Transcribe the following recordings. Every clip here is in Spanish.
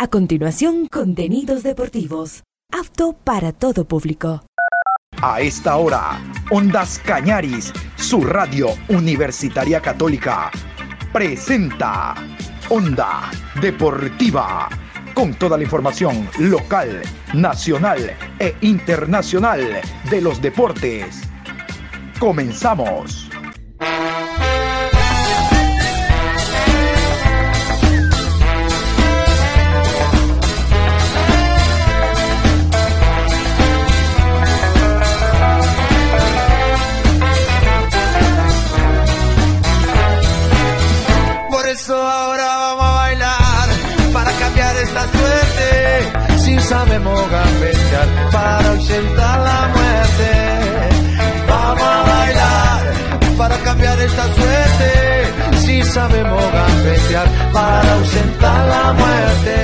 A continuación, contenidos deportivos. Apto para todo público. A esta hora, Ondas Cañaris, su radio universitaria católica, presenta Onda Deportiva, con toda la información local, nacional e internacional de los deportes. Comenzamos. Sabemos gambetear para ausentar la muerte. Vamos a bailar para cambiar esta suerte. Si sabemos gambetear para ausentar la muerte.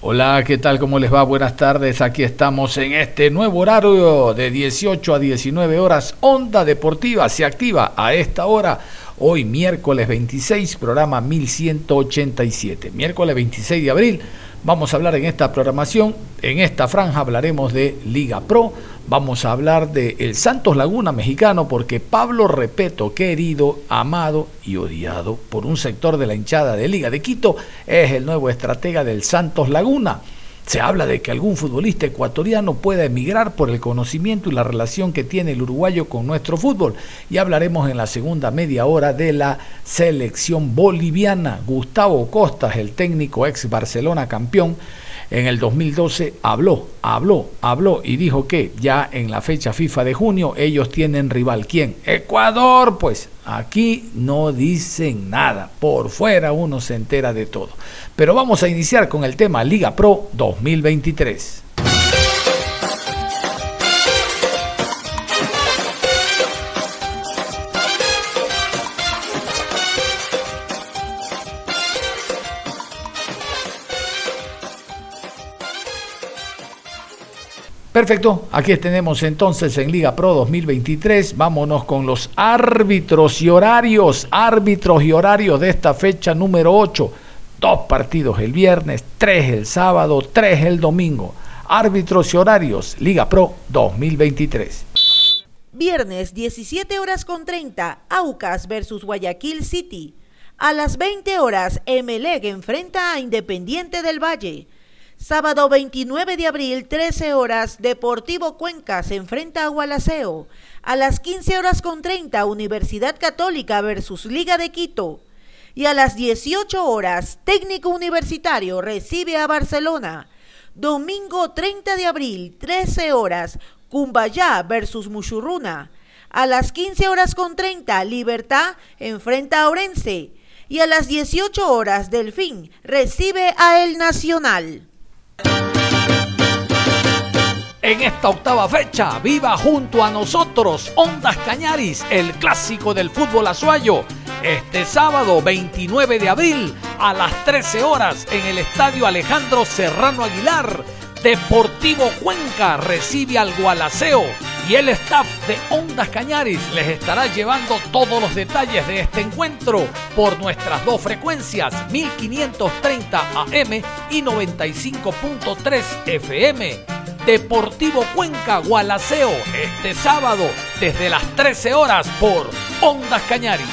Hola, ¿qué tal? ¿Cómo les va? Buenas tardes. Aquí estamos en este nuevo horario de 18 a 19 horas. Onda Deportiva se activa a esta hora. Hoy miércoles 26, programa 1187. Miércoles 26 de abril Vamos a hablar en esta programación, en esta franja hablaremos de Liga Pro, vamos a hablar de el Santos Laguna mexicano porque Pablo Repeto, querido, amado y odiado por un sector de la hinchada de Liga de Quito, es el nuevo estratega del Santos Laguna. Se habla de que algún futbolista ecuatoriano pueda emigrar por el conocimiento y la relación que tiene el uruguayo con nuestro fútbol. Y hablaremos en la segunda media hora de la selección boliviana. Gustavo Costas, el técnico ex Barcelona campeón, en el 2012 habló, habló, habló y dijo que ya en la fecha FIFA de junio ellos tienen rival. ¿Quién? Ecuador, pues aquí no dicen nada. Por fuera uno se entera de todo. Pero vamos a iniciar con el tema Liga Pro 2023. Perfecto, aquí tenemos entonces en Liga Pro 2023. Vámonos con los árbitros y horarios, árbitros y horarios de esta fecha número 8. Dos partidos el viernes, tres el sábado, tres el domingo. Árbitros y horarios, Liga Pro 2023. Viernes 17 horas con 30, Aucas versus Guayaquil City. A las 20 horas, Emelec enfrenta a Independiente del Valle. Sábado 29 de abril, 13 horas, Deportivo Cuenca se enfrenta a Gualaceo. A las 15 horas con 30, Universidad Católica versus Liga de Quito. Y a las 18 horas, Técnico Universitario recibe a Barcelona. Domingo 30 de abril, 13 horas, Cumbayá versus Muchurruna. A las 15 horas con 30, Libertad enfrenta a Orense. Y a las 18 horas, Delfín recibe a El Nacional. En esta octava fecha, viva junto a nosotros Ondas Cañaris, el clásico del fútbol azuayo. Este sábado 29 de abril a las 13 horas en el Estadio Alejandro Serrano Aguilar, Deportivo Cuenca recibe al Gualaceo y el staff de Ondas Cañaris les estará llevando todos los detalles de este encuentro por nuestras dos frecuencias 1530 AM y 95.3 FM. Deportivo Cuenca Gualaceo este sábado desde las 13 horas por Ondas Cañaris.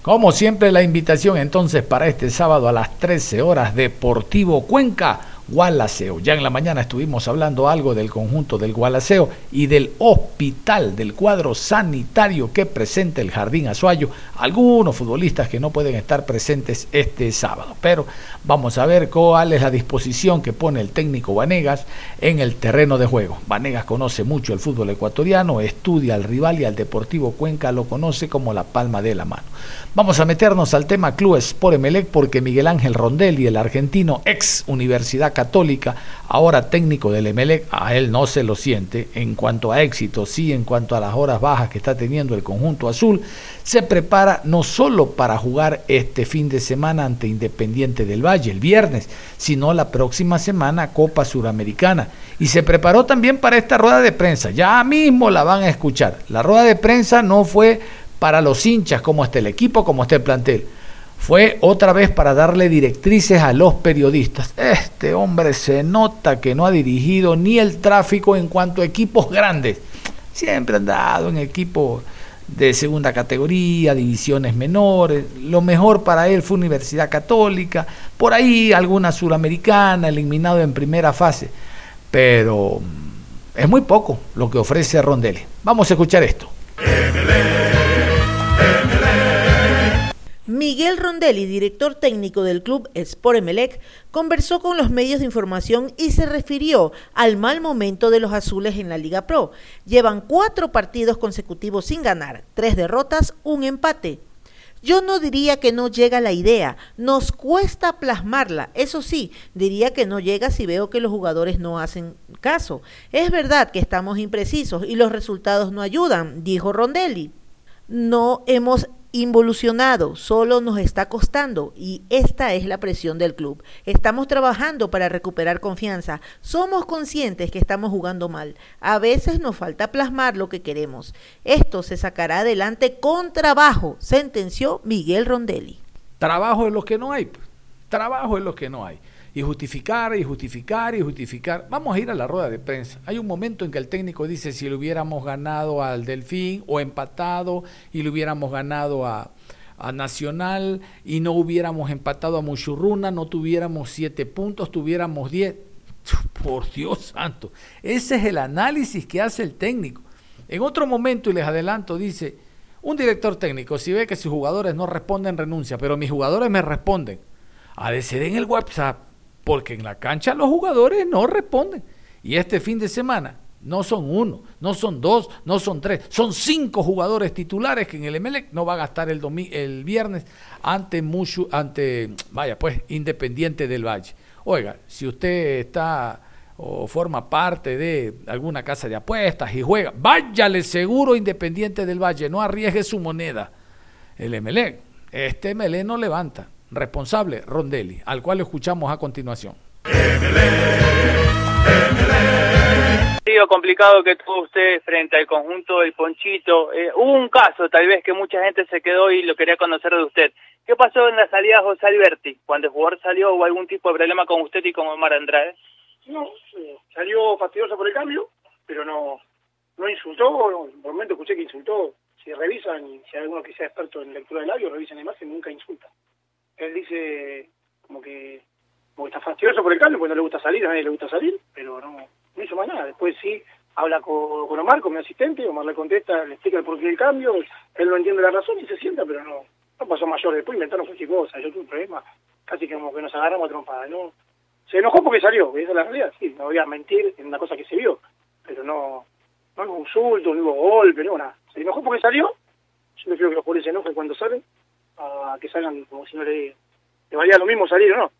Como siempre la invitación entonces para este sábado a las 13 horas Deportivo Cuenca Gualaceo. Ya en la mañana estuvimos hablando algo del conjunto del Gualaceo y del hospital, del cuadro sanitario que presenta el Jardín Azuayo. Algunos futbolistas que no pueden estar presentes este sábado. Pero vamos a ver cuál es la disposición que pone el técnico Vanegas en el terreno de juego. Vanegas conoce mucho el fútbol ecuatoriano, estudia al rival y al Deportivo Cuenca lo conoce como la palma de la mano. Vamos a meternos al tema Club Sport Emelec porque Miguel Ángel Rondelli, el argentino ex Universidad Católica, ahora técnico del Emelec, a él no se lo siente en cuanto a éxito, sí en cuanto a las horas bajas que está teniendo el conjunto azul, se prepara no solo para jugar este fin de semana ante Independiente del Valle el viernes, sino la próxima semana Copa Suramericana. Y se preparó también para esta rueda de prensa, ya mismo la van a escuchar. La rueda de prensa no fue para los hinchas cómo está el equipo, cómo está el plantel. Fue otra vez para darle directrices a los periodistas. Este hombre se nota que no ha dirigido ni el tráfico en cuanto a equipos grandes. Siempre han dado en equipos de segunda categoría, divisiones menores. Lo mejor para él fue Universidad Católica, por ahí alguna suramericana, eliminado en primera fase. Pero mm, es muy poco lo que ofrece Rondelli. Vamos a escuchar esto. Miguel Rondelli, director técnico del club Sport Emelec, conversó con los medios de información y se refirió al mal momento de los azules en la Liga Pro. Llevan cuatro partidos consecutivos sin ganar, tres derrotas, un empate. Yo no diría que no llega la idea, nos cuesta plasmarla. Eso sí, diría que no llega si veo que los jugadores no hacen caso. Es verdad que estamos imprecisos y los resultados no ayudan, dijo Rondelli. No hemos involucionado, solo nos está costando y esta es la presión del club. Estamos trabajando para recuperar confianza. Somos conscientes que estamos jugando mal. A veces nos falta plasmar lo que queremos. Esto se sacará adelante con trabajo, sentenció Miguel Rondelli. Trabajo es lo que no hay. Pues. Trabajo es lo que no hay y justificar y justificar y justificar. Vamos a ir a la rueda de prensa. Hay un momento en que el técnico dice si le hubiéramos ganado al Delfín o empatado y le hubiéramos ganado a, Nacional y no hubiéramos empatado a Muchurruna, no tuviéramos siete puntos, tuviéramos diez. Por Dios santo, ese es el análisis que hace el técnico. En otro momento, y les adelanto, dice, un director técnico, si ve que sus jugadores no responden, renuncia, pero mis jugadores me responden. A decir en el WhatsApp, porque en la cancha los jugadores no responden. Y este fin de semana no son uno, no son dos, no son tres, son cinco jugadores titulares que en el Emelec no va a gastar el, el viernes ante, mucho, ante, vaya pues, Independiente del Valle. Oiga, si usted está o forma parte de alguna casa de apuestas y juega, váyale seguro Independiente del Valle, no arriesgue su moneda. El Emelec, este Emelec no levanta. Responsable, Rondelli, al cual escuchamos a continuación. sido complicado que tuvo usted frente al conjunto del Ponchito. Eh, hubo un caso, tal vez, que mucha gente se quedó y lo quería conocer de usted. ¿Qué pasó en la salida de José Alberti? Cuando el jugador salió, ¿hubo algún tipo de problema con usted y con Omar Andrade? No, eh, salió fastidioso por el cambio, pero no, no insultó. Por el momento escuché que insultó. Si revisan, y si hay alguno que sea experto en lectura de labios, revisen la imagen, nunca insulta él dice como que, como está fastidioso por el cambio, porque no le gusta salir, a nadie le gusta salir, pero no, no hizo más nada. Después sí habla con, con Omar, con mi asistente, Omar le contesta, le explica el porqué del cambio, él no entiende la razón y se sienta, pero no, no pasó mayor. Después inventaron cualquier cosa, yo tuve un problema, casi que como que nos agarramos a trompada, ¿no? Se enojó porque salió, esa es la realidad, sí, no voy a mentir en una cosa que se vio, pero no, no hubo insulto, no hubo golpe, no nada. Se enojó porque salió, yo prefiero que los jugadores se enojen cuando salen, a que salgan como si no le, le valía lo mismo salir o no.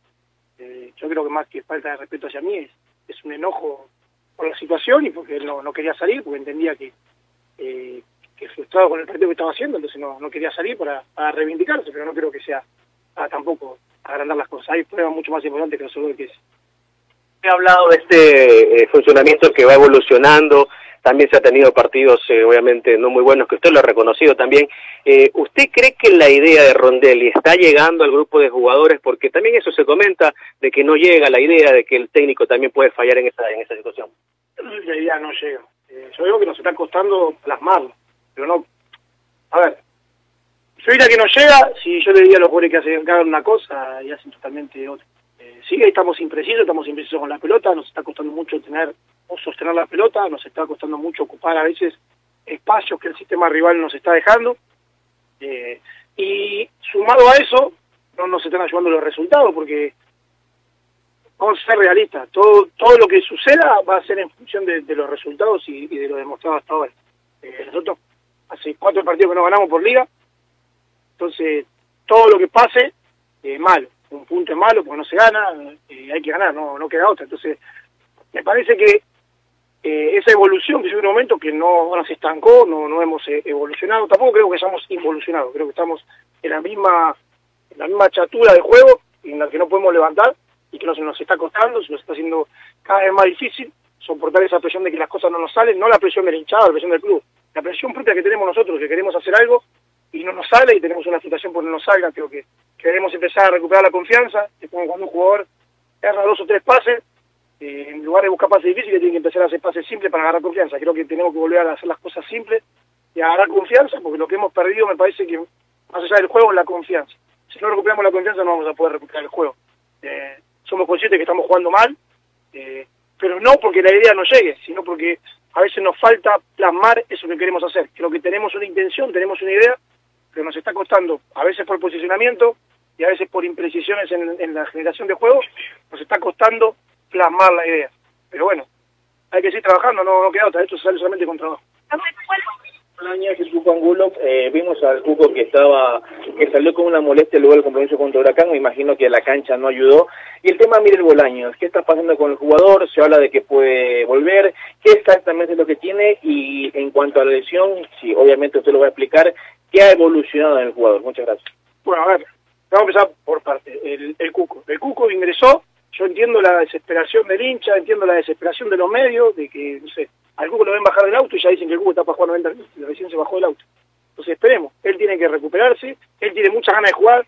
Eh, yo creo que más que falta de respeto hacia mí es, es un enojo por la situación y porque no, no quería salir, porque entendía que, eh, que frustrado con el partido que estaba haciendo, entonces no, no quería salir para, para reivindicarse, pero no creo que sea para tampoco agrandar las cosas. Hay pruebas mucho más importantes que resolver que es. He hablado de este eh, funcionamiento que va evolucionando, también se ha tenido partidos eh, obviamente no muy buenos, que usted lo ha reconocido también. Eh, ¿Usted cree que la idea de Rondelli está llegando al grupo de jugadores? Porque también eso se comenta, de que no llega la idea de que el técnico también puede fallar en esa, en esa situación. La idea no llega. Eh, yo digo que nos está costando plasmarlo, pero no... A ver, yo diría que no llega si yo le diría a los jugadores que hacen una cosa y hacen totalmente otra. Eh, sí, estamos imprecisos, estamos imprecisos con la pelota, nos está costando mucho tener o sostener la pelota, nos está costando mucho ocupar a veces espacios que el sistema rival nos está dejando. Eh, y sumado a eso, no nos están ayudando los resultados, porque vamos a ser realistas, todo, todo lo que suceda va a ser en función de, los resultados y, de lo demostrado hasta ahora. Eh, nosotros hace cuatro partidos que no ganamos por liga, entonces todo lo que pase es malo, un punto es malo porque no se gana, eh, hay que ganar, no, no queda otra. Entonces, me parece que eh, esa evolución que en un momento que no, nos estancó, no, no hemos eh, evolucionado, tampoco creo que hayamos involucionado, creo que estamos en la misma en la misma chatura de juego en la que no podemos levantar y que nos, nos está costando, se nos está haciendo cada vez más difícil soportar esa presión de que las cosas no nos salen, no la presión de la hinchada, la presión del club, la presión propia que tenemos nosotros, que queremos hacer algo y no nos sale y tenemos una situación por no nos salga, creo que queremos empezar a recuperar la confianza, es como cuando un jugador erra dos o tres pases, eh, en lugar de buscar pases difíciles, tiene que empezar a hacer pases simples para agarrar confianza. Creo que tenemos que volver a hacer las cosas simples y agarrar confianza, porque lo que hemos perdido me parece que, más allá del juego, es la confianza. Si no recuperamos la confianza, no vamos a poder recuperar el juego. Eh, somos conscientes que estamos jugando mal, eh, pero no porque la idea no llegue, sino porque a veces nos falta plasmar eso que queremos hacer. Creo que tenemos una intención, tenemos una idea, pero nos está costando, a veces por posicionamiento y a veces por imprecisiones en, la generación de juegos, nos está costando plasmar la idea. Pero bueno, hay que seguir trabajando, no, queda otra, esto se sale solamente con trabajo. el Cuco Angulo, eh, vimos al Cuco que estaba, que salió con una molestia luego del compromiso contra Huracán, me imagino que la cancha no ayudó. Y el tema Miguel Bolaños, ¿qué está pasando con el jugador? Se habla de que puede volver, ¿qué exactamente es lo que tiene? Y en cuanto a la lesión, si obviamente usted lo va a explicar, ¿qué ha evolucionado en el jugador? Muchas gracias. Bueno, a ver, vamos a empezar por parte. El, el Cuco. El Cuco ingresó, yo entiendo la desesperación del hincha, entiendo la desesperación de los medios, de que, no sé, al Cuco lo ven bajar del auto y ya dicen que el Cuco está para jugar 90 minutos y recién se bajó del auto. Entonces esperemos, él tiene que recuperarse, él tiene muchas ganas de jugar,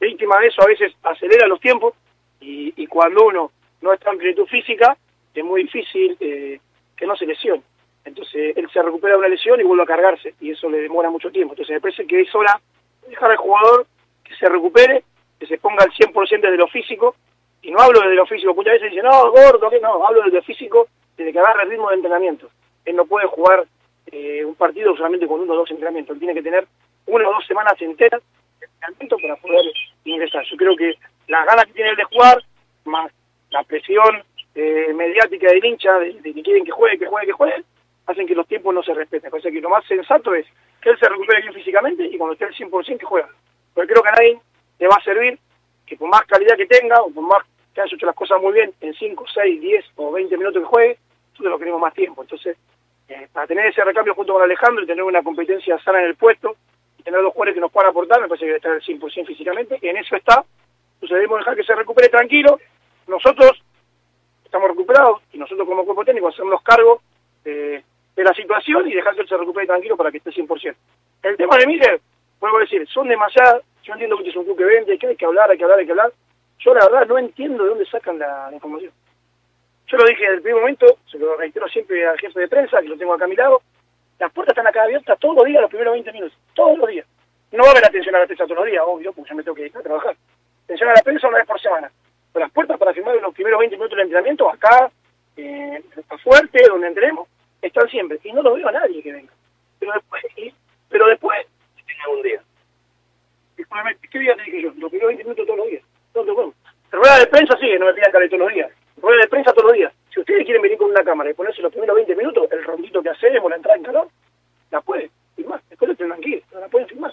víctima de eso a veces acelera los tiempos y, cuando uno no está en plenitud física es muy difícil eh, que no se lesione. Entonces él se recupera de una lesión y vuelve a cargarse y eso le demora mucho tiempo. Entonces me parece que es hora de dejar al jugador que se recupere, que se ponga al 100% desde lo físico y no hablo desde lo físico, muchas veces dicen, no, gordo, que no, hablo desde lo físico, desde que agarra el ritmo de entrenamiento. Él no puede jugar eh, un partido solamente con uno o dos entrenamientos, él tiene que tener una o dos semanas enteras de entrenamiento para poder ingresar. Yo creo que las ganas que tiene él de jugar, más la presión eh, mediática del hincha, de, que quieren que juegue, que juegue, que juegue, hacen que los tiempos no se respeten. Sea que lo más sensato es que él se recupere bien físicamente y cuando esté al 100% que juega. Porque creo que a nadie le va a servir que por más calidad que tenga o por más que haya hecho las cosas muy bien en 5, 6, 10 o 20 minutos que juegue, nosotros lo queremos más tiempo. Entonces, eh, para tener ese recambio junto con Alejandro y tener una competencia sana en el puesto y tener dos jugadores que nos puedan aportar, me parece que debe estar al 100% físicamente. En eso está. Entonces debemos dejar que se recupere tranquilo. Nosotros estamos recuperados y nosotros como cuerpo técnico hacernos cargo de, la situación y dejar que él se recupere tranquilo para que esté 100%. El tema de Miller, vuelvo a decir, son demasiadas, yo entiendo que este es un club que vende, que hay que hablar, hay que hablar, hay que hablar, yo la verdad no entiendo de dónde sacan la, información. Yo lo dije desde el primer momento, se lo reitero siempre al jefe de prensa, que lo tengo acá a mi lado, las puertas están acá abiertas todos los días, los primeros 20 minutos, todos los días. No va a haber atención a la prensa todos los días, obvio, porque yo me tengo que ir a trabajar. Atención a la prensa una vez por semana. Pero las puertas para firmar los primeros 20 minutos del entrenamiento, acá, eh, fuerte, donde entremos, están siempre. Y no lo veo a nadie que venga. Pero después, pero después, un día. ¿Qué día te dije yo? Los primeros 20 minutos todos los días. ¿Dónde vamos? Rueda de prensa sí, no me pidan cale todos los días. Rueda de prensa todos los días. Si ustedes quieren venir con una cámara y ponerse los primeros 20 minutos, el rondito que hacemos, la entrada en calor, la pueden filmar. Después lo tendrán que no la pueden filmar.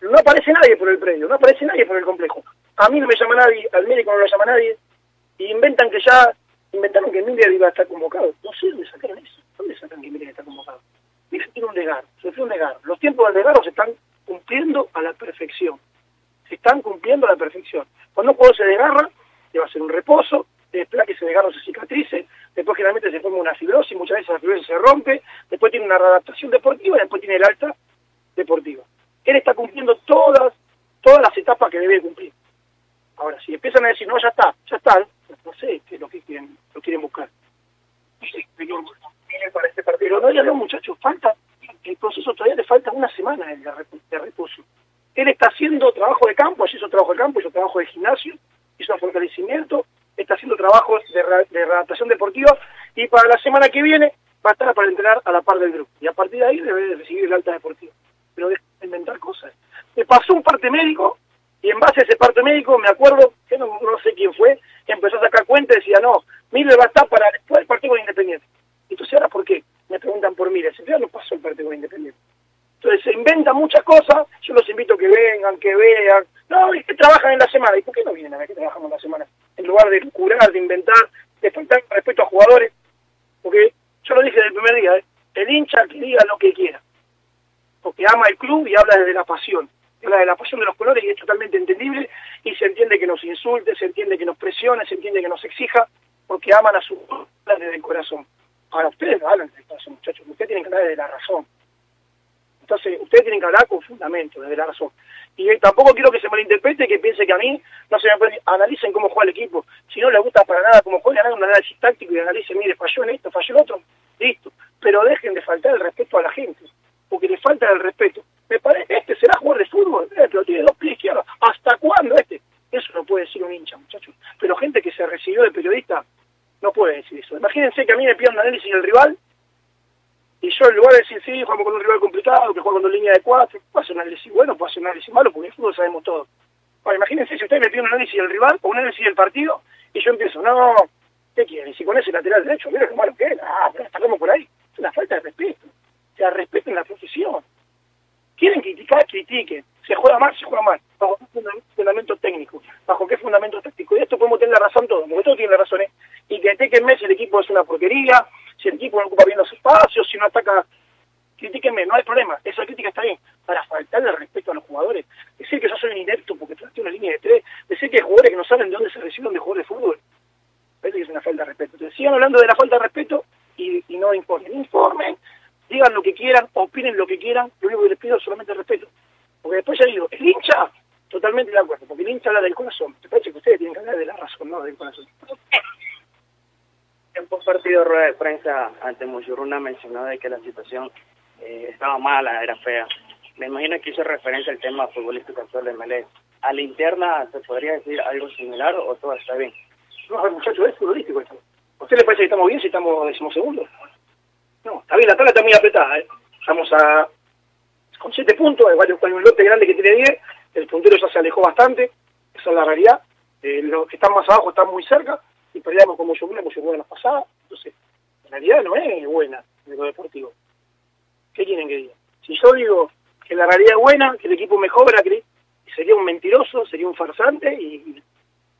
No aparece nadie por el predio, no aparece nadie por el complejo. A mí no me llama nadie, al médico no lo llama nadie. Y inventan que ya, inventaron que Miller iba a estar convocado. No sé dónde sacaron eso. ¿Dónde sacan que está convocado? Tiene un desgarro, sufrió un desgarro. Los tiempos del desgarro se están cumpliendo a la perfección están cumpliendo la perfección. Cuando un juego se desgarra, le va a hacer un reposo, después que ese desgarro se cicatrice, después generalmente se forma una fibrosis, muchas veces la fibrosis se rompe, después tiene una readaptación deportiva y después tiene el alta deportiva. Él está cumpliendo todas, todas las etapas que debe cumplir. Ahora, si empiezan a decir, no, ya está, ya está, no sé qué es lo que quieren, lo quieren buscar. Pero, no, ya no, muchachos, falta, el proceso todavía le falta una semana de reposo. Él está haciendo trabajo de campo, hizo trabajo de campo, hizo trabajo de gimnasio, hizo fortalecimiento, está haciendo trabajos de, de deportiva y para la semana que viene va a estar para entrenar a la par del grupo. Y a partir de ahí debe recibir el alta deportiva. Pero de inventar cosas. Me pasó un parte médico y en base a ese parte médico me acuerdo, que no, sé quién fue, empezó a sacar cuenta y decía, no, Miller va a estar para después del partido con Independiente. Entonces, ¿ahora por qué? Me preguntan por Miller. Si ya no pasó el partido con Independiente. Entonces se inventan muchas cosas, yo los invito a que vengan, que vean. No, es que trabajan en la semana. ¿Y por qué no vienen a ver que trabajamos en la semana? En lugar de curar, de inventar, de faltar respeto a jugadores. Porque yo lo dije desde el primer día, ¿eh? el hincha que diga lo que quiera. Porque ama el club y habla la pasión. De la pasión de los colores y es totalmente entendible y se entiende que nos insulte, se entiende que nos presione, se entiende que nos exija, porque aman a su club desde el corazón. Ahora ustedes no hablan desde el corazón, muchachos, ustedes tienen que hablar desde la razón Entonces, ustedes tienen que hablar con fundamento, desde la razón. Y eh, tampoco quiero que se malinterprete que piense que a mí no se me puede... Analicen cómo juega el equipo. Si no les gusta para nada cómo juega, hagan un análisis táctico y analicen, mire, falló en esto, falló en otro, listo. Pero dejen de faltar el respeto a la gente, porque le falta el respeto. Me parece, este será jugador de fútbol, eh, pero tiene dos pies izquierdos. ¿Hasta cuándo este? Eso no puede decir un hincha, muchachos. Pero gente que se recibió de periodista no puede decir eso. Imagínense que a mí me pidan un análisis del rival y yo en lugar de decir, sí, jugamos con un rival complicado, que juega con dos líneas de cuatro, puedo hacer un análisis bueno, puedo hacer un análisis malo, porque en fútbol sabemos todo. Ahora, imagínense si ustedes me piden un análisis del rival o un análisis del partido y yo empiezo, no, ¿qué quieren? Si con ese lateral derecho, mira qué malo que es, ah, pero como por ahí. Es una falta de respeto. O sea, respeten la profesión. Quieren criticar, critiquen. Se juega mal, se juega mal. ¿Bajo qué fundamento técnico? ¿Bajo qué fundamento táctico? Y esto podemos tener la razón todos, porque todos tienen la razón, ¿eh? Y que critiquenme si el equipo es una porquería, si el equipo no ocupa bien los espacios, si no ataca, critíquenme, no hay problema. Esa crítica está bien. Para faltarle respeto a los jugadores, decir que yo soy un inepto porque traté una línea de tres, decir que hay jugadores que no saben de dónde se reciben de jugar de fútbol, es una falta de respeto. Entonces sigan hablando de la falta de respeto y, y no informen. Informen, digan lo que quieran, opinen lo que quieran, lo único que les pido es solamente respeto. Porque después ya digo, el hincha, totalmente de acuerdo, porque el hincha habla del corazón. Me parece que ustedes tienen que hablar de la razón, no del corazón. En partido rueda de prensa ante Muchuruna mencionó de que la situación eh, estaba mala, era fea. Me imagino que hizo referencia al tema futbolístico actual de Melé. ¿A la interna se podría decir algo similar o todo está bien? No, muchachos, es futbolístico esto. ¿A usted le parece que estamos bien si estamos decimosegundos? No, está bien, la tabla está muy apretada. ¿eh? Estamos a con siete puntos, hay con un lote grande que tiene 10, el puntero ya se alejó bastante, esa es la realidad. Eh, los que están más abajo están muy cerca y peleamos como yo como yo la pasada. Entonces, la realidad no es buena en lo deportivo. ¿Qué quieren que diga? Si yo digo que la realidad es buena, que el equipo mejora, que sería un mentiroso, sería un farsante y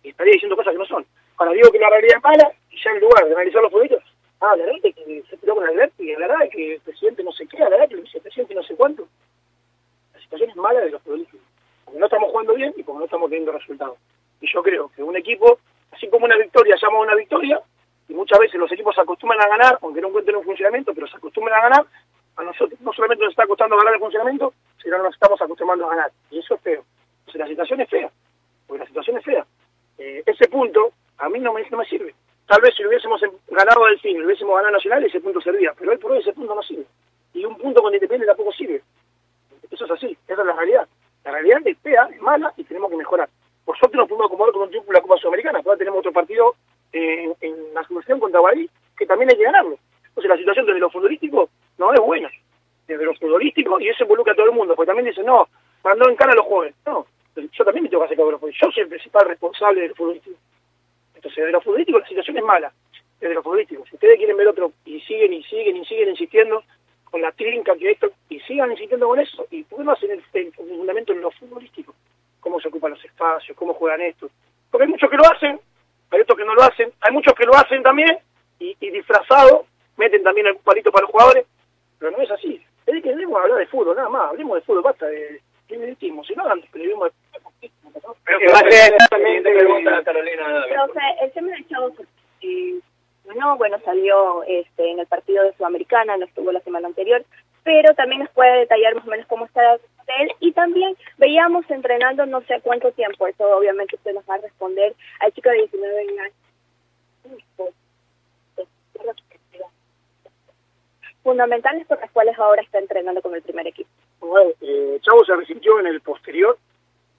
estaría diciendo cosas que no son. Ahora digo que la realidad es mala y ya en lugar de analizar los proyectos, ah, la verdad es que se tiró con y la verdad es que el presidente no sé qué, la verdad es que el vicepresidente no sé cuánto. La situación es mala de los políticos, porque no estamos jugando bien y porque no estamos teniendo resultados. Y yo creo que un equipo, así como una victoria llama una victoria, y muchas veces los equipos se acostumbran a ganar, aunque no encuentren un funcionamiento, pero se acostumbran a ganar, a nosotros no solamente nos está costando ganar el funcionamiento, sino nos estamos acostumbrando a ganar. Y eso es feo. Entonces la situación es fea, porque la situación es fea. Eh, ese punto a mí no me, no me sirve. Tal vez si lo hubiésemos ganado del fin, lo hubiésemos ganado Nacional, ese punto servía, pero hoy por hoy ese punto no sirve. Y un punto con Independiente tampoco sirve. Eso es así, esa es la realidad. La realidad es fea, es mala y tenemos que mejorar. Nosotros nos pudimos acomodar con un triunfo en la Copa Sudamericana, ahora tenemos otro partido en la solución contra Bahí, que también hay que ganarlo. Entonces la situación desde lo futbolístico no es buena. Desde lo futbolístico, y eso involucra a todo el mundo, porque también dicen, no, mandó en cara a los jóvenes. No, yo también me tengo que hacer cargo de Yo soy el principal responsable del futbolístico. Entonces, desde lo futbolístico la situación es mala. Desde lo futbolístico. Si ustedes quieren ver otro, y siguen y siguen y siguen insistiendo con la trinca que esto, y sigan insistiendo con eso, y ¿por qué no hacen el, fundamento en lo futbolístico? Cómo se ocupan los espacios, cómo juegan esto. Porque hay muchos que lo hacen, hay otros que no lo hacen, hay muchos que lo hacen también, y, y disfrazado, meten también el palito para los jugadores, pero no es así. Es que debemos hablar de fútbol, nada más, hablemos de fútbol, basta de periodismo, si no hagan periodismo de pero que va a ser también te pregunta Carolina. Pero, o sea, el tema del chavo, eh, no, bueno, salió este, en el partido de Sudamericana, no estuvo la semana anterior, pero también nos puede detallar más o menos cómo está él y también veíamos entrenando no sé cuánto tiempo, eso obviamente usted nos va a responder al chico de 19 años. Fundamentales por las cuales ahora está entrenando con el primer equipo. Bueno, eh, Chavo se resintió en el posterior,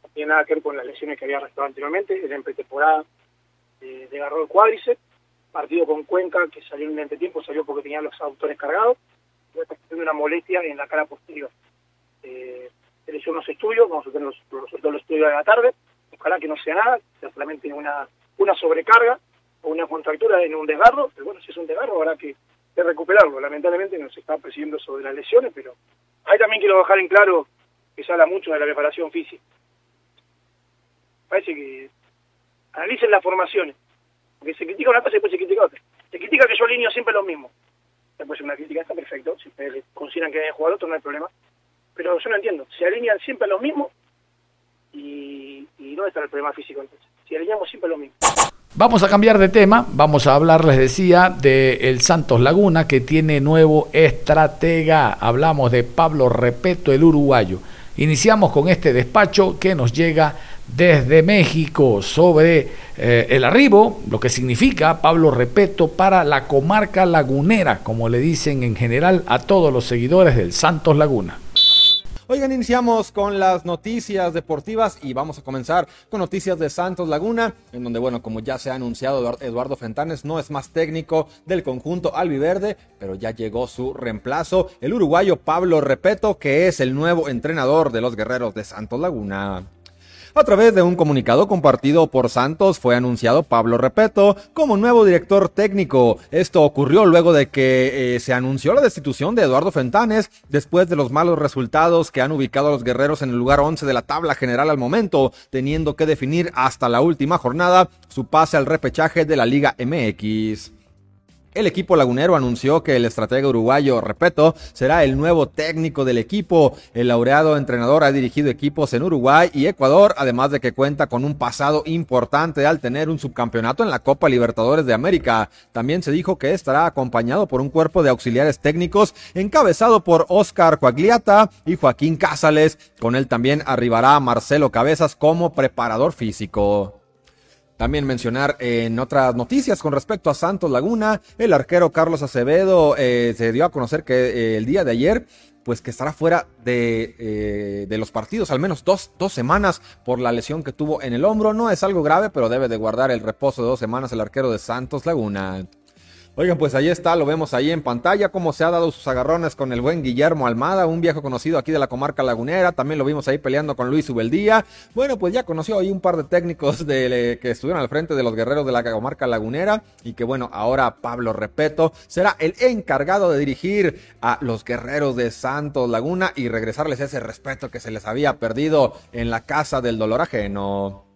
no tiene nada que ver con las lesiones que había arrastrado anteriormente, era en pretemporada, eh, le agarró el cuádriceps, partido con Cuenca, que salió en el entretiempo, salió porque tenía los autores cargados, y está una molestia en la cara posterior. Eh, se hizo unos estudios, vamos a tener los, resultados los estudios de la tarde, ojalá que no sea nada, sea solamente una, una sobrecarga o una contractura en un desgarro, pero bueno, si es un desgarro habrá que, que recuperarlo, lamentablemente nos está presidiendo sobre las lesiones, pero ahí también quiero dejar en claro que se habla mucho de la preparación física. Parece que analicen las formaciones, porque se critica una cosa y después se critica otra. Se critica que yo alineo siempre lo mismo. Después una crítica está perfecto, si ustedes consideran que deben jugar otro no hay problema. Pero yo no entiendo, se alinean siempre lo mismo y, y ¿dónde está el problema físico entonces? Si alineamos siempre lo mismo. Vamos a cambiar de tema, vamos a hablar, les decía, de el Santos Laguna que tiene nuevo estratega. Hablamos de Pablo Repeto, el uruguayo. Iniciamos con este despacho que nos llega desde México sobre eh, el arribo, lo que significa Pablo Repeto para la comarca lagunera, como le dicen en general a todos los seguidores del Santos Laguna. Oigan, iniciamos con las noticias deportivas y vamos a comenzar con noticias de Santos Laguna, en donde, bueno, como ya se ha anunciado, Eduardo Fentanes no es más técnico del conjunto albiverde, pero ya llegó su reemplazo, el uruguayo Pablo Repeto, que es el nuevo entrenador de los guerreros de Santos Laguna. A través de un comunicado compartido por Santos fue anunciado Pablo Repeto como nuevo director técnico. Esto ocurrió luego de que eh, se anunció la destitución de Eduardo Fentanes después de los malos resultados que han ubicado a los guerreros en el lugar 11 de la tabla general al momento, teniendo que definir hasta la última jornada su pase al repechaje de la Liga MX. El equipo lagunero anunció que el estratega uruguayo Repeto será el nuevo técnico del equipo. El laureado entrenador ha dirigido equipos en Uruguay y Ecuador, además de que cuenta con un pasado importante al tener un subcampeonato en la Copa Libertadores de América. También se dijo que estará acompañado por un cuerpo de auxiliares técnicos encabezado por Oscar Coagliata y Joaquín Casales. Con él también arribará Marcelo Cabezas como preparador físico. También mencionar en otras noticias con respecto a Santos Laguna, el arquero Carlos Acevedo eh, se dio a conocer que eh, el día de ayer pues que estará fuera de, eh, de, los partidos al menos dos, dos semanas por la lesión que tuvo en el hombro. No es algo grave, pero debe de guardar el reposo de dos semanas el arquero de Santos Laguna. Oigan, pues ahí está, lo vemos ahí en pantalla, cómo se ha dado sus agarrones con el buen Guillermo Almada, un viejo conocido aquí de la comarca lagunera, también lo vimos ahí peleando con Luis Ubeldía. Bueno, pues ya conoció ahí un par de técnicos de, que estuvieron al frente de los guerreros de la comarca lagunera y que bueno, ahora Pablo Repeto será el encargado de dirigir a los guerreros de Santos Laguna y regresarles ese respeto que se les había perdido en la casa del dolor ajeno.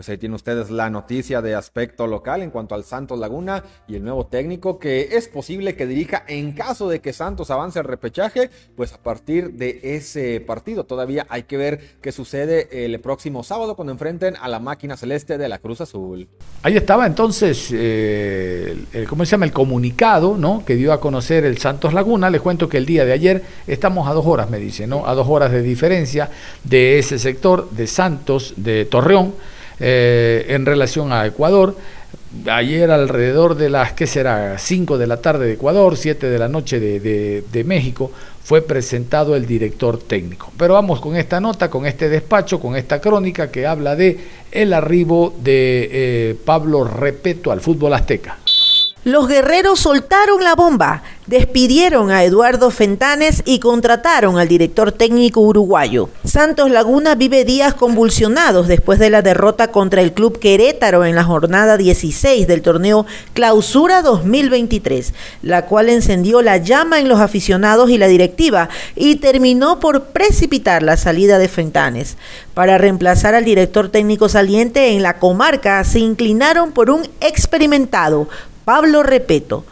Pues ahí tienen ustedes la noticia de aspecto local en cuanto al Santos Laguna y el nuevo técnico que es posible que dirija en caso de que Santos avance al repechaje, pues a partir de ese partido. Todavía hay que ver qué sucede el próximo sábado cuando enfrenten a la máquina celeste de la Cruz Azul. Ahí estaba entonces, eh, el, ¿cómo se llama? El comunicado, ¿no? Que dio a conocer el Santos Laguna. Les cuento que el día de ayer estamos a dos horas, me dice, ¿no? A dos horas de diferencia de ese sector de Santos, de Torreón eh, en relación a Ecuador. Ayer alrededor de las, ¿qué será? 5 de la tarde de Ecuador, 7 de la noche de, México, fue presentado el director técnico. Pero vamos con esta nota, con este despacho, con esta crónica que habla de el arribo de eh, Pablo Repeto al fútbol azteca. Los guerreros soltaron la bomba, despidieron a Eduardo Fentanes y contrataron al director técnico uruguayo. Santos Laguna vive días convulsionados después de la derrota contra el club Querétaro en la jornada 16 del torneo Clausura 2023, la cual encendió la llama en los aficionados y la directiva y terminó por precipitar la salida de Fentanes. Para reemplazar al director técnico saliente en la comarca se inclinaron por un experimentado Pablo Repeto.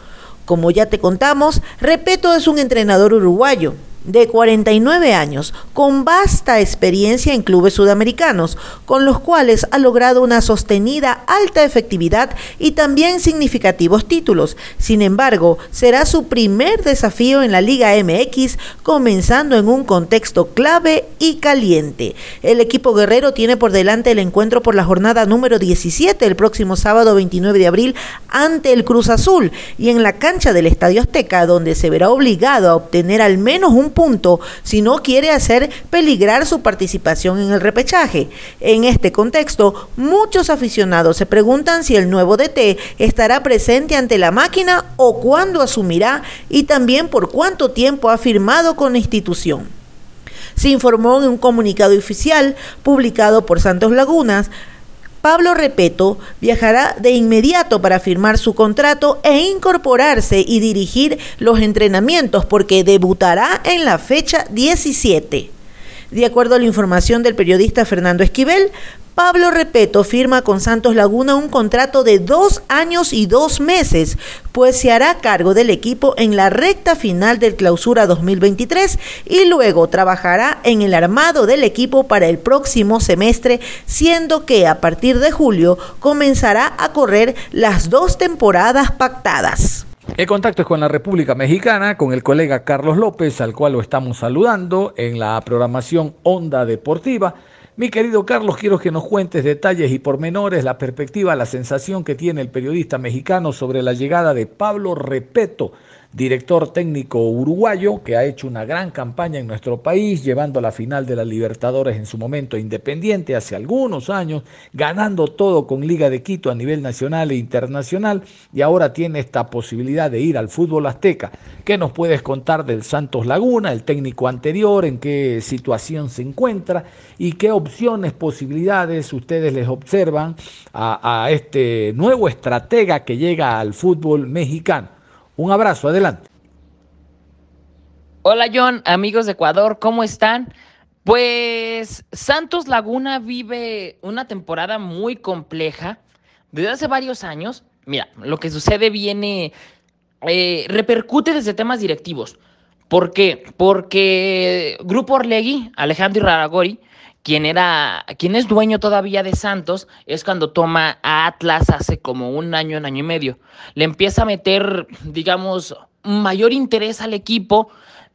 Como ya te contamos, Repeto es un entrenador uruguayo de 49 años, con vasta experiencia en clubes sudamericanos, con los cuales ha logrado una sostenida alta efectividad y también significativos títulos. Sin embargo, será su primer desafío en la Liga MX, comenzando en un contexto clave y caliente. El equipo guerrero tiene por delante el encuentro por la jornada número 17 el próximo sábado 29 de abril ante el Cruz Azul y en la cancha del Estadio Azteca, donde se verá obligado a obtener al menos un punto si no quiere hacer peligrar su participación en el repechaje. En este contexto, muchos aficionados se preguntan si el nuevo DT estará presente ante la máquina o cuándo asumirá y también por cuánto tiempo ha firmado con la institución. Se informó en un comunicado oficial publicado por Santos Lagunas Pablo Repeto viajará de inmediato para firmar su contrato e incorporarse y dirigir los entrenamientos porque debutará en la fecha 17. De acuerdo a la información del periodista Fernando Esquivel, Pablo Repeto firma con Santos Laguna un contrato de dos años y dos meses, pues se hará cargo del equipo en la recta final del clausura 2023 y luego trabajará en el armado del equipo para el próximo semestre, siendo que a partir de julio comenzará a correr las dos temporadas pactadas. El contacto es con la República Mexicana, con el colega Carlos López, al cual lo estamos saludando en la programación Onda Deportiva. Mi querido Carlos, quiero que nos cuentes detalles y pormenores, la perspectiva, la sensación que tiene el periodista mexicano sobre la llegada de Pablo Repeto director técnico uruguayo que ha hecho una gran campaña en nuestro país, llevando a la final de la Libertadores en su momento independiente hace algunos años, ganando todo con Liga de Quito a nivel nacional e internacional y ahora tiene esta posibilidad de ir al fútbol azteca. ¿Qué nos puedes contar del Santos Laguna, el técnico anterior, en qué situación se encuentra y qué opciones, posibilidades ustedes les observan a, a este nuevo estratega que llega al fútbol mexicano? Un abrazo, adelante. Hola John, amigos de Ecuador, ¿cómo están? Pues Santos Laguna vive una temporada muy compleja desde hace varios años. Mira, lo que sucede viene, eh, repercute desde temas directivos. ¿Por qué? Porque Grupo Orlegui, Alejandro Iraragori, quien era, es dueño todavía de Santos, es cuando toma a Atlas hace como un año, un año y medio. Le empieza a meter, digamos, mayor interés al equipo.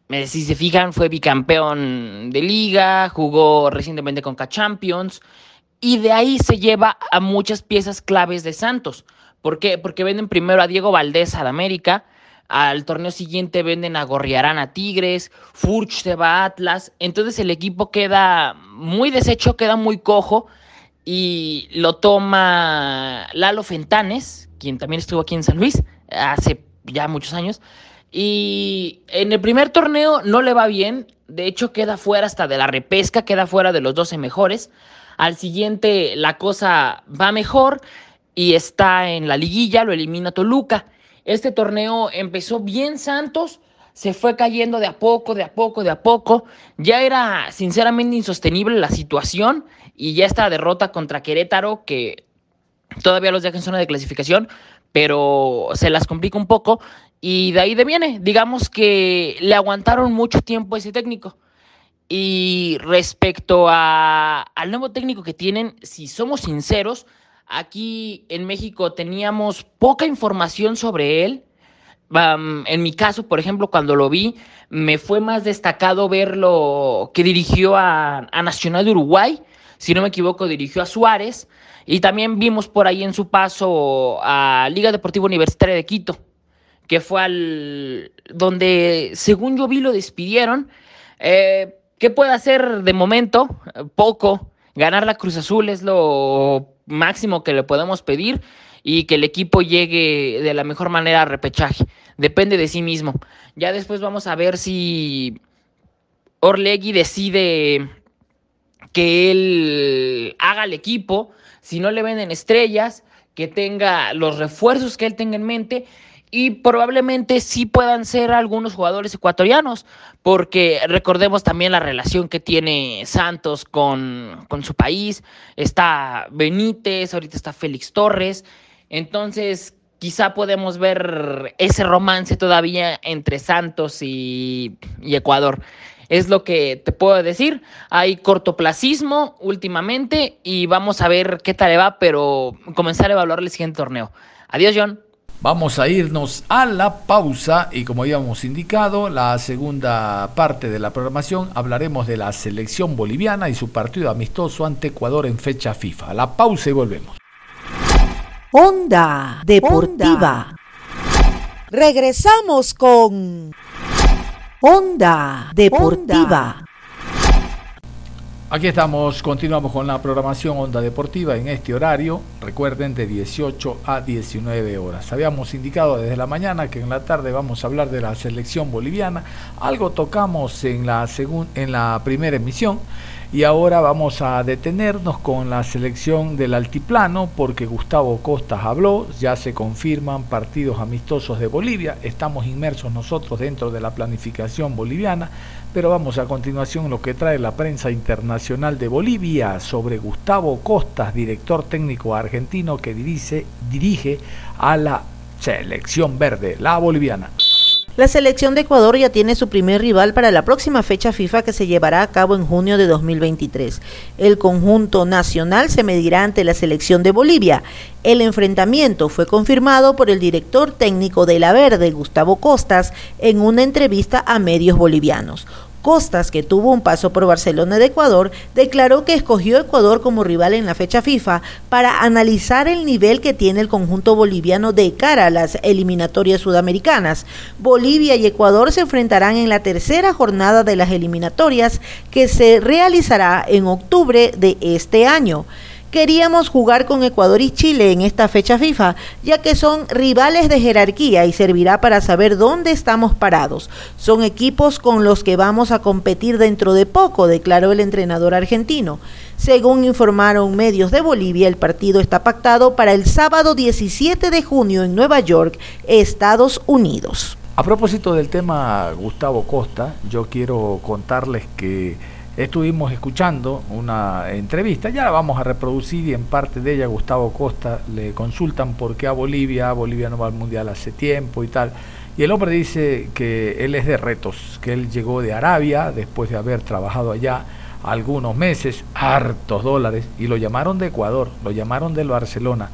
Eh, si se fijan, fue bicampeón de liga, jugó recientemente con K-Champions, y de ahí se lleva a muchas piezas claves de Santos. ¿Por qué? Porque venden primero a Diego Valdés al América, al torneo siguiente venden a Gorriarán a Tigres, Furch se va a Atlas, entonces el equipo queda muy deshecho, queda muy cojo y lo toma Lalo Fentanes, quien también estuvo aquí en San Luis hace ya muchos años. Y en el primer torneo no le va bien, de hecho queda fuera hasta de la repesca, queda fuera de los 12 mejores. Al siguiente la cosa va mejor y está en la liguilla, lo elimina Toluca. Este torneo empezó bien Santos, se fue cayendo de a poco, de a poco, de a poco. Ya era sinceramente insostenible la situación y ya esta derrota contra Querétaro que todavía los deja en zona de clasificación, pero se las complica un poco y de ahí viene. Digamos que le aguantaron mucho tiempo ese técnico. Y respecto a, al nuevo técnico que tienen, si somos sinceros, Aquí en México teníamos poca información sobre él. en mi caso, por ejemplo, cuando lo vi, me fue más destacado verlo que dirigió a, Nacional de Uruguay. Si no me equivoco, dirigió a Suárez. Y también vimos por ahí en su paso a Liga Deportiva Universitaria de Quito, que fue al donde, según yo vi, lo despidieron. Eh, ¿Qué puede hacer de momento? Poco. Ganar la Cruz Azul es lo máximo que le podemos pedir y que el equipo llegue de la mejor manera a repechaje. Depende de sí mismo. Ya después vamos a ver si Orlegui decide que él haga el equipo, si no le venden estrellas, que tenga los refuerzos que él tenga en mente y probablemente sí puedan ser algunos jugadores ecuatorianos, porque recordemos también la relación que tiene Santos con, su país, está Benítez, ahorita está Félix Torres, entonces quizá podemos ver ese romance todavía entre Santos y, y Ecuador. Es lo que te puedo decir. Hay cortoplacismo últimamente y vamos a ver qué tal le va, pero comenzar a evaluar el siguiente torneo. Adiós, John. Vamos a irnos a la pausa y como habíamos indicado, la segunda parte de la programación hablaremos de la selección boliviana y su partido amistoso ante Ecuador en fecha FIFA. La pausa y volvemos. Onda Deportiva. Regresamos con Onda Deportiva. Aquí estamos, continuamos con la programación Onda Deportiva en este horario, recuerden de 18 a 19 horas. Habíamos indicado desde la mañana que en la tarde vamos a hablar de la selección boliviana, algo tocamos en la, en la primera emisión Y ahora vamos a detenernos con la selección del altiplano porque Gustavo Costas habló, ya se confirman partidos amistosos de Bolivia, estamos inmersos nosotros dentro de la planificación boliviana, pero vamos a continuación lo que trae la prensa internacional de Bolivia sobre Gustavo Costas, director técnico argentino que dirige, dirige a la selección verde, la boliviana. La selección de Ecuador ya tiene su primer rival para la próxima fecha FIFA que se llevará a cabo en junio de 2023. El conjunto nacional se medirá ante la selección de Bolivia. El enfrentamiento fue confirmado por el director técnico de la Verde, Gustavo Costas, en una entrevista a medios bolivianos. Costas, que tuvo un paso por Barcelona de Ecuador, declaró que escogió Ecuador como rival en la fecha FIFA para analizar el nivel que tiene el conjunto boliviano de cara a las eliminatorias sudamericanas. Bolivia y Ecuador se enfrentarán en la tercera jornada de las eliminatorias que se realizará en octubre de este año. Queríamos jugar con Ecuador y Chile en esta fecha FIFA, ya que son rivales de jerarquía y servirá para saber dónde estamos parados. Son equipos con los que vamos a competir dentro de poco, declaró el entrenador argentino. Según informaron medios de Bolivia, el partido está pactado para el sábado 17 de junio en Nueva York, Estados Unidos. A propósito del tema Gustavo Costa, yo quiero contarles que estuvimos escuchando una entrevista, ya la vamos a reproducir y en parte de ella Gustavo Costa le consultan por qué a Bolivia, Bolivia no va al Mundial hace tiempo y tal. Y el hombre dice que él es de retos, que él llegó de Arabia después de haber trabajado allá algunos meses, hartos dólares, y lo llamaron de Ecuador, lo llamaron del Barcelona,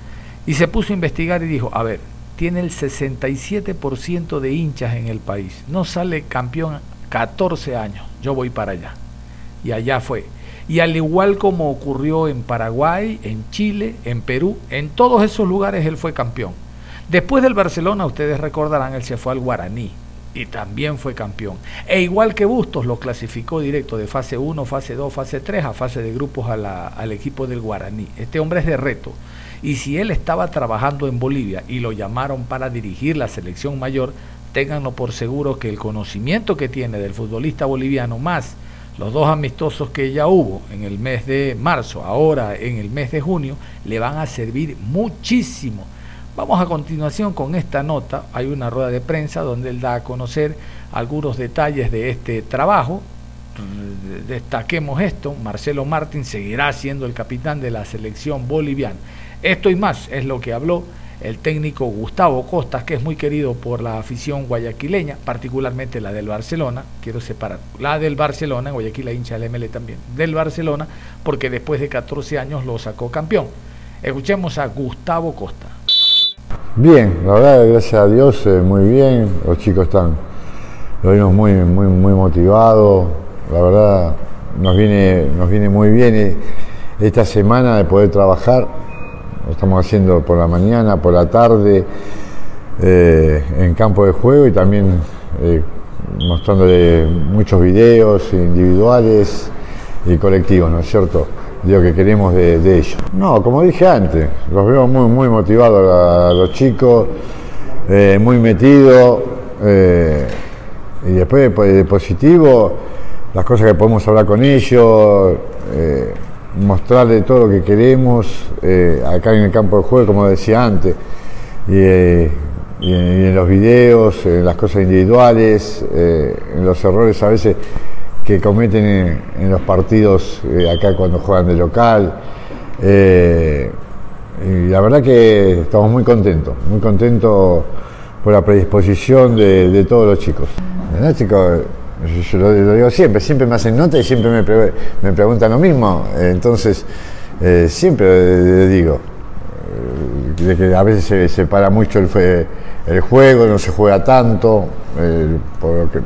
y se puso a investigar y dijo, a ver, tiene el 67% de hinchas en el país, no sale campeón 14 años, yo voy para allá y allá fue. Y al igual como ocurrió en Paraguay, en Chile, en Perú, en todos esos lugares él fue campeón. Después del Barcelona, ustedes recordarán, él se fue al Guaraní y también fue campeón. E igual que Bustos lo clasificó directo de fase 1, fase 2, fase 3 a fase de grupos al equipo del Guaraní. Este hombre es de reto. Y si él estaba trabajando en Bolivia y lo llamaron para dirigir la selección mayor, ténganlo por seguro que el conocimiento que tiene del futbolista boliviano más los dos amistosos que ya hubo en el mes de marzo, ahora en el mes de junio, le van a servir muchísimo. Vamos a continuación con esta nota. Hay una rueda de prensa donde él da a conocer algunos detalles de este trabajo. Destaquemos esto, Marcelo Martín seguirá siendo el capitán de la selección boliviana. Esto y más es lo que habló el técnico Gustavo Costas, que es muy querido por la afición guayaquileña, particularmente la del Barcelona, quiero separar, la del Barcelona, Guayaquil la hincha del ML también, del Barcelona, porque después de 14 años lo sacó campeón. Escuchemos a Gustavo Costa. Bien, la verdad, gracias a Dios, eh, muy bien, los chicos están, lo vimos muy, muy, muy motivados, la verdad, nos viene, nos viene muy bien eh, esta semana de poder trabajar lo estamos haciendo por la mañana, por la tarde, eh, en campo de juego y también eh, mostrándole muchos videos individuales y colectivos, ¿no es cierto? Digo que queremos de, ellos. No, como dije antes, los veo muy, muy motivados a, los chicos, eh, muy metidos y después de positivo, las cosas que podemos hablar con ellos mostrarle todo lo que queremos eh, acá en el campo de juego, como decía antes, y, eh, en, los videos, en las cosas individuales, eh, en los errores a veces que cometen en, los partidos acá cuando juegan de local. y la verdad que estamos muy contentos, muy contentos por la predisposición de, todos los chicos. chicos? Yo lo, digo siempre, siempre me hacen nota y siempre me, preguntan lo mismo. Entonces, eh, siempre digo, eh, de que a veces se separa mucho el, el, juego, no se juega tanto, eh, porque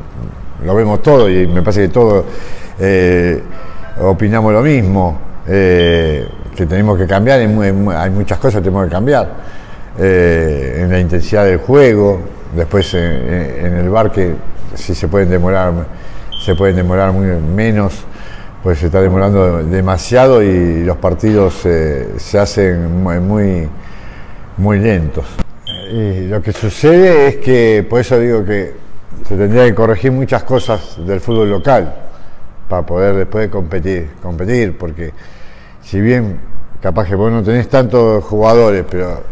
lo vemos todo y me parece que todos opinamos lo mismo, que tenemos que cambiar, hay muchas cosas que tenemos que cambiar. en la intensidad del juego, después en el bar que si se pueden demorar, se pueden demorar muy, menos, pues se está demorando demasiado y los partidos eh, se hacen muy, muy lentos. Y lo que sucede es que, por eso digo que se tendría que corregir muchas cosas del fútbol local, para poder después competir, competir, porque si bien capaz que vos no tenés tantos jugadores, pero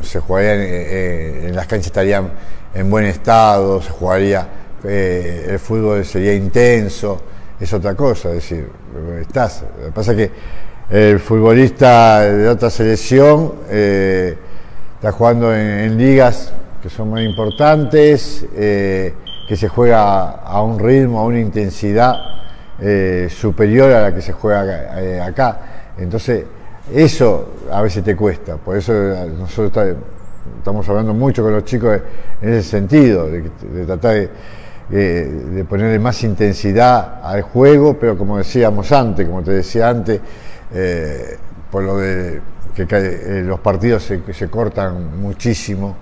se jugarían, eh, eh, en las canchas estarían en buen estado, se jugaría, eh, el fútbol sería intenso, es otra cosa, es decir, estás. Lo que pasa es que el futbolista de otra selección está jugando en, ligas que son muy importantes, que se juega a un ritmo, a una intensidad superior a la que se juega acá. Entonces, eso a veces te cuesta, por eso eh, nosotros estamos hablando mucho con los chicos en ese sentido, de, tratar de, ponerle más intensidad al juego, pero como decíamos antes, como te decía antes, eh, por lo de que eh, los partidos se, cortan muchísimo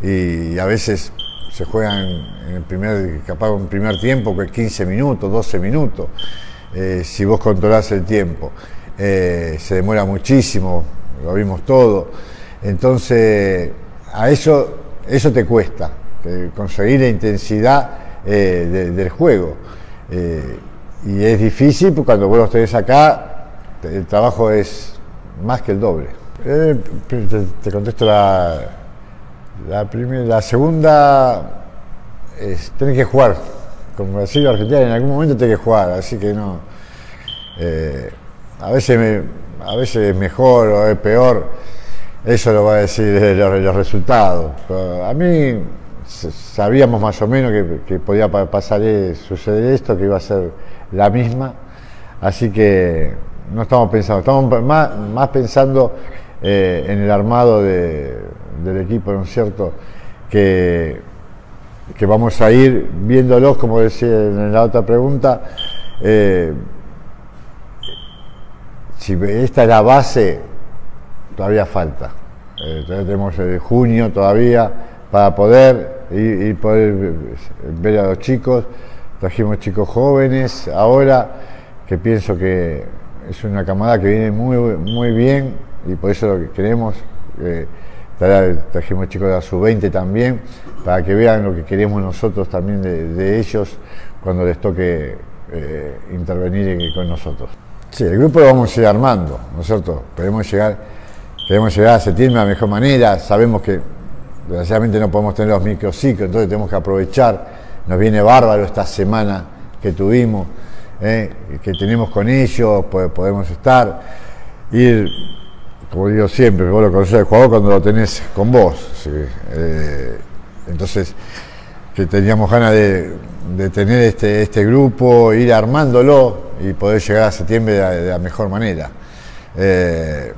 y a veces se juegan en el primer, capaz en primer tiempo, que 15 minutos, 12 minutos, si vos controlás el tiempo. Eh, se demora muchísimo, lo vimos todo. Entonces, a eso, eso te cuesta, conseguir la intensidad eh, del juego. Eh, y es difícil porque cuando vos los tenés acá, el trabajo es más que el doble. Te, contesto la, la, primera, segunda, es, tenés que jugar. Como decía Argentina, en algún momento tenés que jugar, así que no a veces, a veces es mejor o es peor, eso lo va a decir los, resultados. a mí sabíamos más o menos que, podía pasar, eh, suceder esto, que iba a ser la misma, así que no estamos pensando, estamos más, pensando eh, en el armado del equipo, ¿no es cierto? Que, que vamos a ir viéndolos, como decía en la otra pregunta, eh, si esta es la base, todavía falta. Eh, tenemos el junio todavía para poder ir, poder ver a los chicos. Trajimos chicos jóvenes ahora, que pienso que es una camada que viene muy, muy bien y por eso lo que queremos. Eh, trajimos chicos de la sub-20 también, para que vean lo que queremos nosotros también de, ellos cuando les toque eh, intervenir con nosotros. Sí, el grupo lo vamos a ir armando, ¿no es cierto? Queremos llegar, queremos llegar a septiembre de la mejor manera, sabemos que desgraciadamente no podemos tener los microciclos, entonces tenemos que aprovechar, nos viene bárbaro esta semana que tuvimos, ¿eh? que tenemos con ellos, podemos estar, ir, como digo siempre, vos lo conocés el jugador cuando lo tenés con vos, eh, entonces que teníamos ganas de, tener este, este grupo, ir armándolo, y poder llegar a septiembre de, la mejor manera. Eh,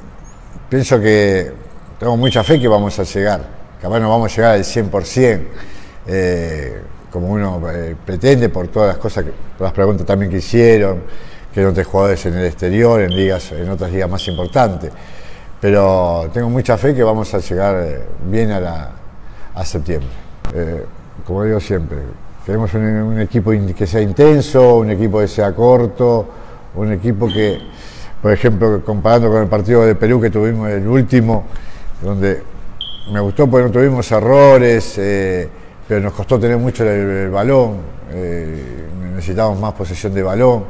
pienso que tengo mucha fe que vamos a llegar, capaz no vamos a llegar al 100%, eh, como uno eh, pretende por todas las cosas, que, las preguntas también que hicieron, que no te jugadores en el exterior, en ligas, en otras ligas más importantes. Pero tengo mucha fe que vamos a llegar bien a, la, a septiembre. como digo siempre, Queremos un, equipo que sea intenso, un equipo que sea corto, un equipo que, por ejemplo, comparando con el partido de Perú que tuvimos el último, donde me gustó porque no tuvimos errores, eh, pero nos costó tener mucho el, balón, eh, necesitábamos más posesión de balón.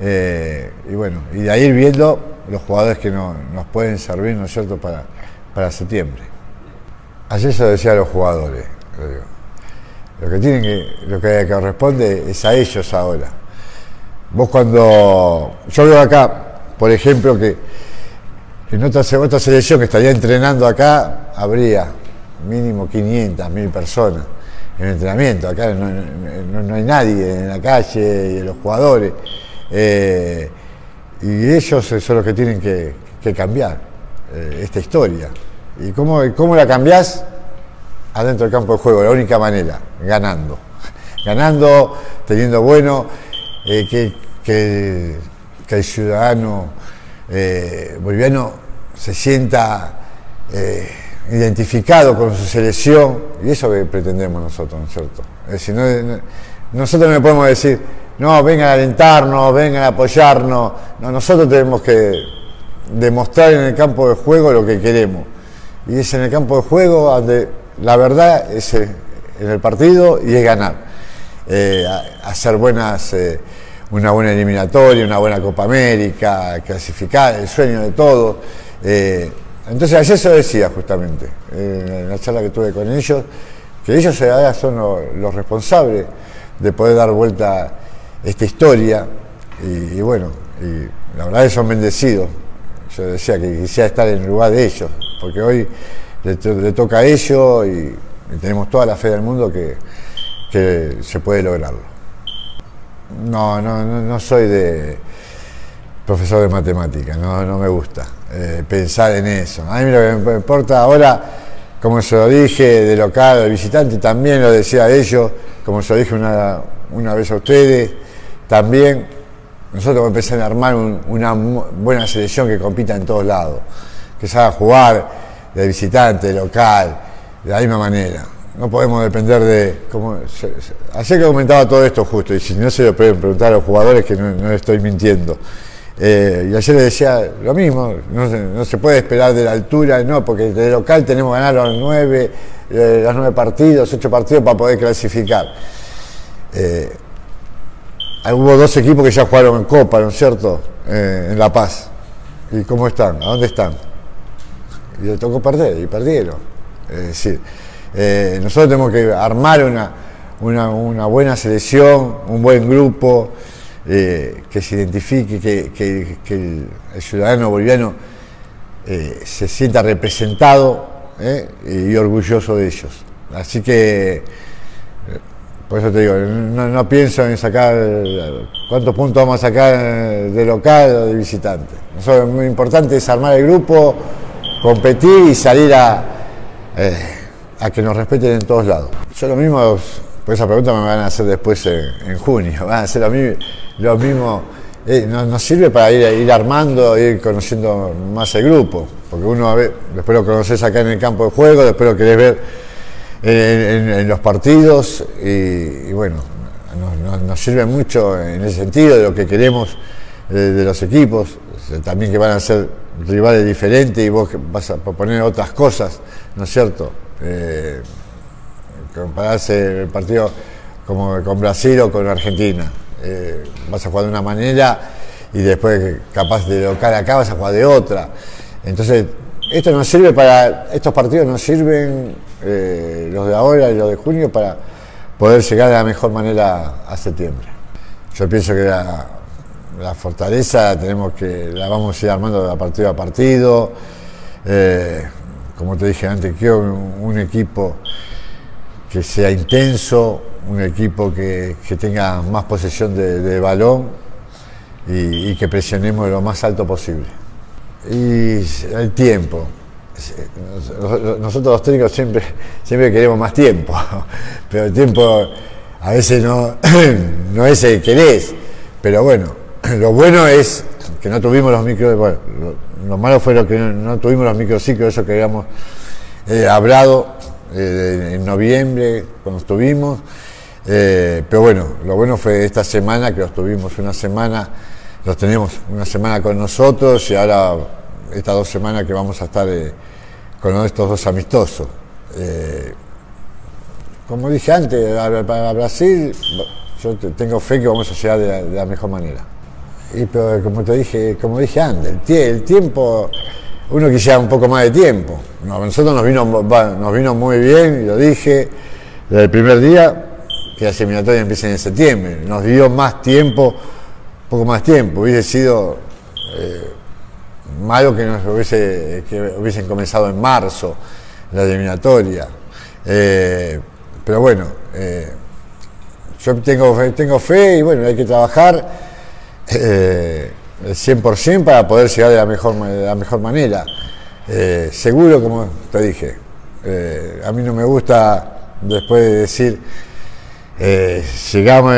Eh, y bueno, y de ahí ir viendo los jugadores que nos pueden servir, ¿no es cierto?, para, para septiembre. Ayer se decía a los jugadores, lo que tienen que, lo que corresponde es a ellos ahora. Vos cuando. Yo veo acá, por ejemplo, que en otra, selección que estaría entrenando acá, habría mínimo 500, 1000 personas en entrenamiento. Acá no, hay nadie en la calle, y los jugadores. Eh, y ellos son los que tienen que, cambiar eh, esta historia. ¿Y cómo, cómo la cambiás? adentro del campo de juego, la única manera, ganando. Ganando, teniendo bueno, eh, que, que, el ciudadano eh, boliviano se sienta eh, identificado con su selección, y eso que pretendemos nosotros, ¿no es cierto? Es decir, nosotros no podemos decir, no, vengan a alentarnos, vengan a apoyarnos, no, nosotros tenemos que demostrar en el campo de juego lo que queremos. Y es en el campo de juego donde la verdad es eh, en el partido y es ganar. Hacer buenas, una buena eliminatoria, una buena Copa América, clasificar, el sueño de todos. Eh, entonces ayer se decía justamente, eh, en la charla que tuve con ellos, que ellos ahora son lo- los responsables de poder dar vuelta esta historia y, bueno, la verdad que son bendecidos. Yo decía que quisiera estar en el lugar de ellos, porque hoy le toca a ellos y, y tenemos toda la fe del mundo que, que se puede lograrlo. No, no, no, soy de profesor de matemáticas, no, no me gusta eh, pensar en eso. A mí lo que me importa ahora, como se lo dije, de local, de visitante, también lo decía a ellos, como se lo dije una, una vez a ustedes, también nosotros vamos a armar un- una buena selección que compita en todos lados, que haga jugar de visitante, de local, de la misma manera. No podemos depender de... Como, se- ayer que comentaba todo esto justo, y si no se lo pueden preguntar a los jugadores que no, no estoy mintiendo. Eh, y ayer le decía lo mismo, no se, no se puede esperar de la altura, no, porque de local tenemos que ganar los nueve, eh, los nueve partidos, ocho partidos para poder clasificar. Eh, Hubo dos equipos que ya jugaron en Copa, ¿no es cierto? Eh, en La Paz. ¿Y cómo están? ¿A dónde están? Y le tocó perder, y perdieron. Es decir, eh, nosotros tenemos que armar una, una, buena selección, un buen grupo, eh, que se identifique, que, el, ciudadano boliviano eh, se sienta representado y orgulloso de ellos. Así que por eso te digo, no, pienso en sacar cuántos puntos vamos a sacar de local o de visitante. Nosotros, muy importante es armar el grupo, competir y salir a, a que nos respeten en todos lados. Yo lo mismo, por esa pregunta me van a hacer después en, junio, van a hacer lo mismo, lo mismo eh, nos, nos sirve para ir, ir armando, ir conociendo más el grupo, porque uno a ver, después lo conoces acá en el campo de juego, después lo querés ver en, los partidos y, bueno, nos, sirve mucho en ese sentido de lo que queremos eh, de los equipos, también que van a ser rivales diferentes y vos vas a proponer otras cosas, ¿no es cierto? Eh, compararse el partido como con Brasil o con Argentina. Eh, vas a jugar de una manera y después capaz de local acá vas a jugar de otra. Entonces, esto nos sirve para, estos partidos nos sirven, eh, los de ahora y los de junio, para poder llegar de la mejor manera a septiembre. Yo pienso que la, la fortaleza tenemos que, la vamos a ir armando de partido a partido. Eh, como te dije antes, quiero un, equipo que sea intenso, un equipo que, que tenga más posesión de, balón y, que presionemos lo más alto posible. Y el tiempo. Nos- Nosotros los técnicos siempre, siempre queremos más tiempo, pero el tiempo a veces no, no es el que querés. Pero bueno, lo bueno es que no tuvimos los bueno, lo, lo malo fue lo que no, tuvimos los microciclos, eso que habíamos eh, hablado eh, en noviembre, cuando estuvimos. Eh, pero bueno, lo bueno fue esta semana, que los tuvimos una semana, los tenemos una semana con nosotros y ahora estas dos semanas que vamos a estar con estos dos amistosos. Como dije antes, para Brasil, yo te- tengo fe que vamos a llegar de la, de la mejor manera. Y pero como te dije, como dije antes, el, tie- el tiempo, uno quisiera un poco más de tiempo. A nosotros nos vino, nos vino muy bien, y lo dije desde el primer día, que la seminatoria empieza en septiembre. Nos dio más tiempo, un poco más tiempo. Hubiese sido eh, malo que, nos hubiese, hubiesen comenzado en marzo la eliminatoria. Eh, pero bueno, eh, yo tengo, tengo fe y bueno, hay que trabajar eh, el 100% para poder llegar de la mejor, de la mejor manera. Eh, seguro, como te dije, eh, a mí no me gusta después de decir, eh, llegamos,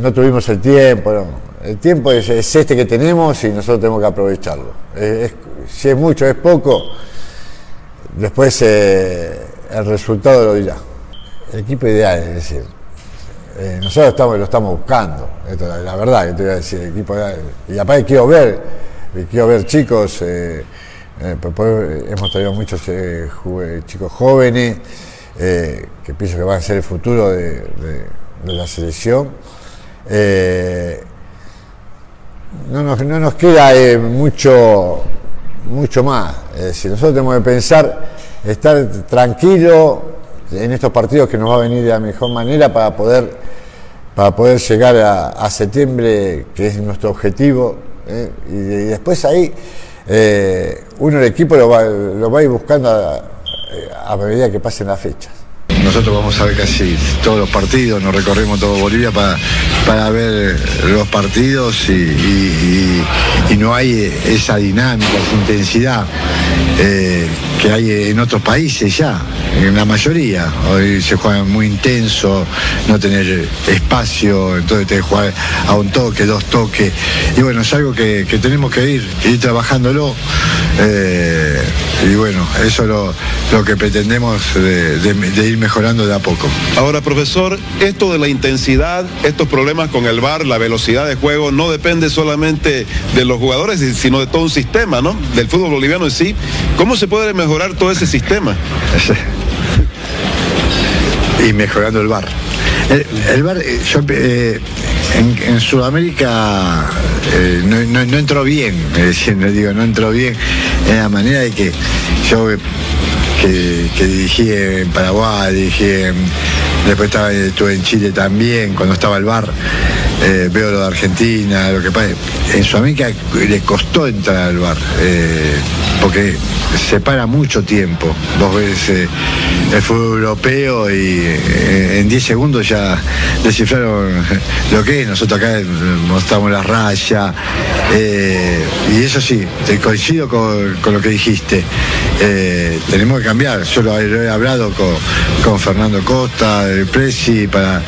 no tuvimos el tiempo, no. el tiempo es, es este que tenemos y nosotros tenemos que aprovecharlo. Es- si es mucho, es poco, después el resultado lo dirá. El equipo ideal, es decir, eh, nosotros estamos, lo estamos buscando, la, verdad que te voy a decir, el equipo. Y aparte quiero ver, quiero ver chicos, eh, eh, hemos traído muchos chicos jóvenes que pienso que van a ser el futuro de, la selección. No nos, no nos queda mucho, mucho más. Decir, nosotros tenemos que pensar, estar tranquilo en estos partidos que nos va a venir de la mejor manera para poder, para poder llegar a, septiembre, que es nuestro objetivo. ¿eh? Y, después ahí eh, uno el equipo lo va, lo va a ir buscando a medida que pasen las fechas. Nosotros vamos a ver casi todos los partidos, nos recorremos todo Bolivia para, para ver los partidos y, no hay esa dinámica, esa intensidad eh, que hay en otros países ya, en la mayoría. Hoy se juega muy intenso, no tener espacio, entonces te jugar a un toque, dos toques. Y bueno, es algo que, que tenemos que ir, ir trabajándolo. eh, y bueno, eso es lo, lo que pretendemos de, de- de ir mejorando de a poco. Ahora, profesor, esto de la intensidad, estos problemas con el VAR, la velocidad de juego, no depende solamente de los jugadores, sino de todo un sistema, ¿no? Del fútbol boliviano en sí. ¿Cómo se puede mejorar todo ese sistema? y mejorando el bar. El, el bar, eh, yo, eh, en, en Sudamérica eh, no, no- no entró bien, no digo, no entró bien en la manera de que yo eh, que, que dirigí en Paraguay, dirigí en- después estaba, estuve en Chile también, cuando estaba el bar, eh, veo lo de Argentina, lo que pasa. En Sudamérica le costó entrar al bar, eh, porque se para mucho tiempo. Vos ves eh, el fútbol europeo y eh, en 10 segundos ya descifraron lo que es. Nosotros acá mostramos la raya. eh, y eso sí, coincido con, lo que dijiste. Tenemos que cambiar. Yo lo he hablado con, con Fernando Costa, el Presi, para,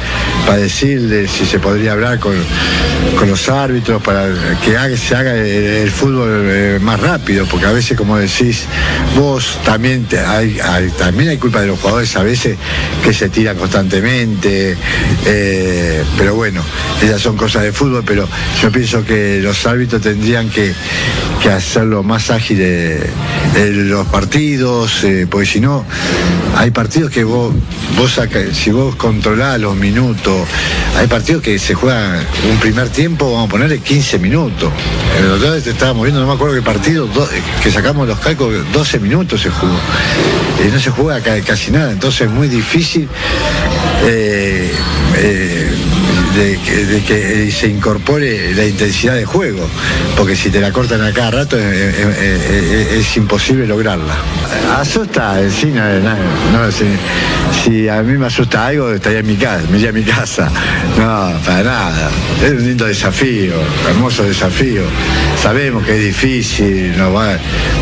para decirle si se podría hablar con, con los árbitros para que se haga el, fútbol eh, más rápido, porque a veces, como decís vos, también, te- hay, también hay culpa de los jugadores a veces que se tiran constantemente, eh, pero bueno, esas son cosas de fútbol, pero yo pienso que los árbitros tendrían que, que hacerlo más ágil eh, eh, los partidos, eh, porque si no, hay partidos que vos, vos saca- si vos controlás los minutos, hay partidos que se juegan un primer tiempo, vamos a ponerle 15 minutos. El otro día estábamos viendo, no me acuerdo qué partido, do- que sacamos los cálculos, 12 minutos se jugó. Y no se juega ca- casi nada, entonces es muy difícil eh, eh, de, que, que se incorpore la intensidad de juego, porque si te la cortan a cada rato eh, eh, eh, eh, es imposible lograrla. Asusta, eh, sí, no, no, no, si, a mí me asusta algo, estaría en mi casa, me iría a mi casa. No, para nada. Es un lindo desafío, hermoso desafío. Sabemos que es difícil, no va.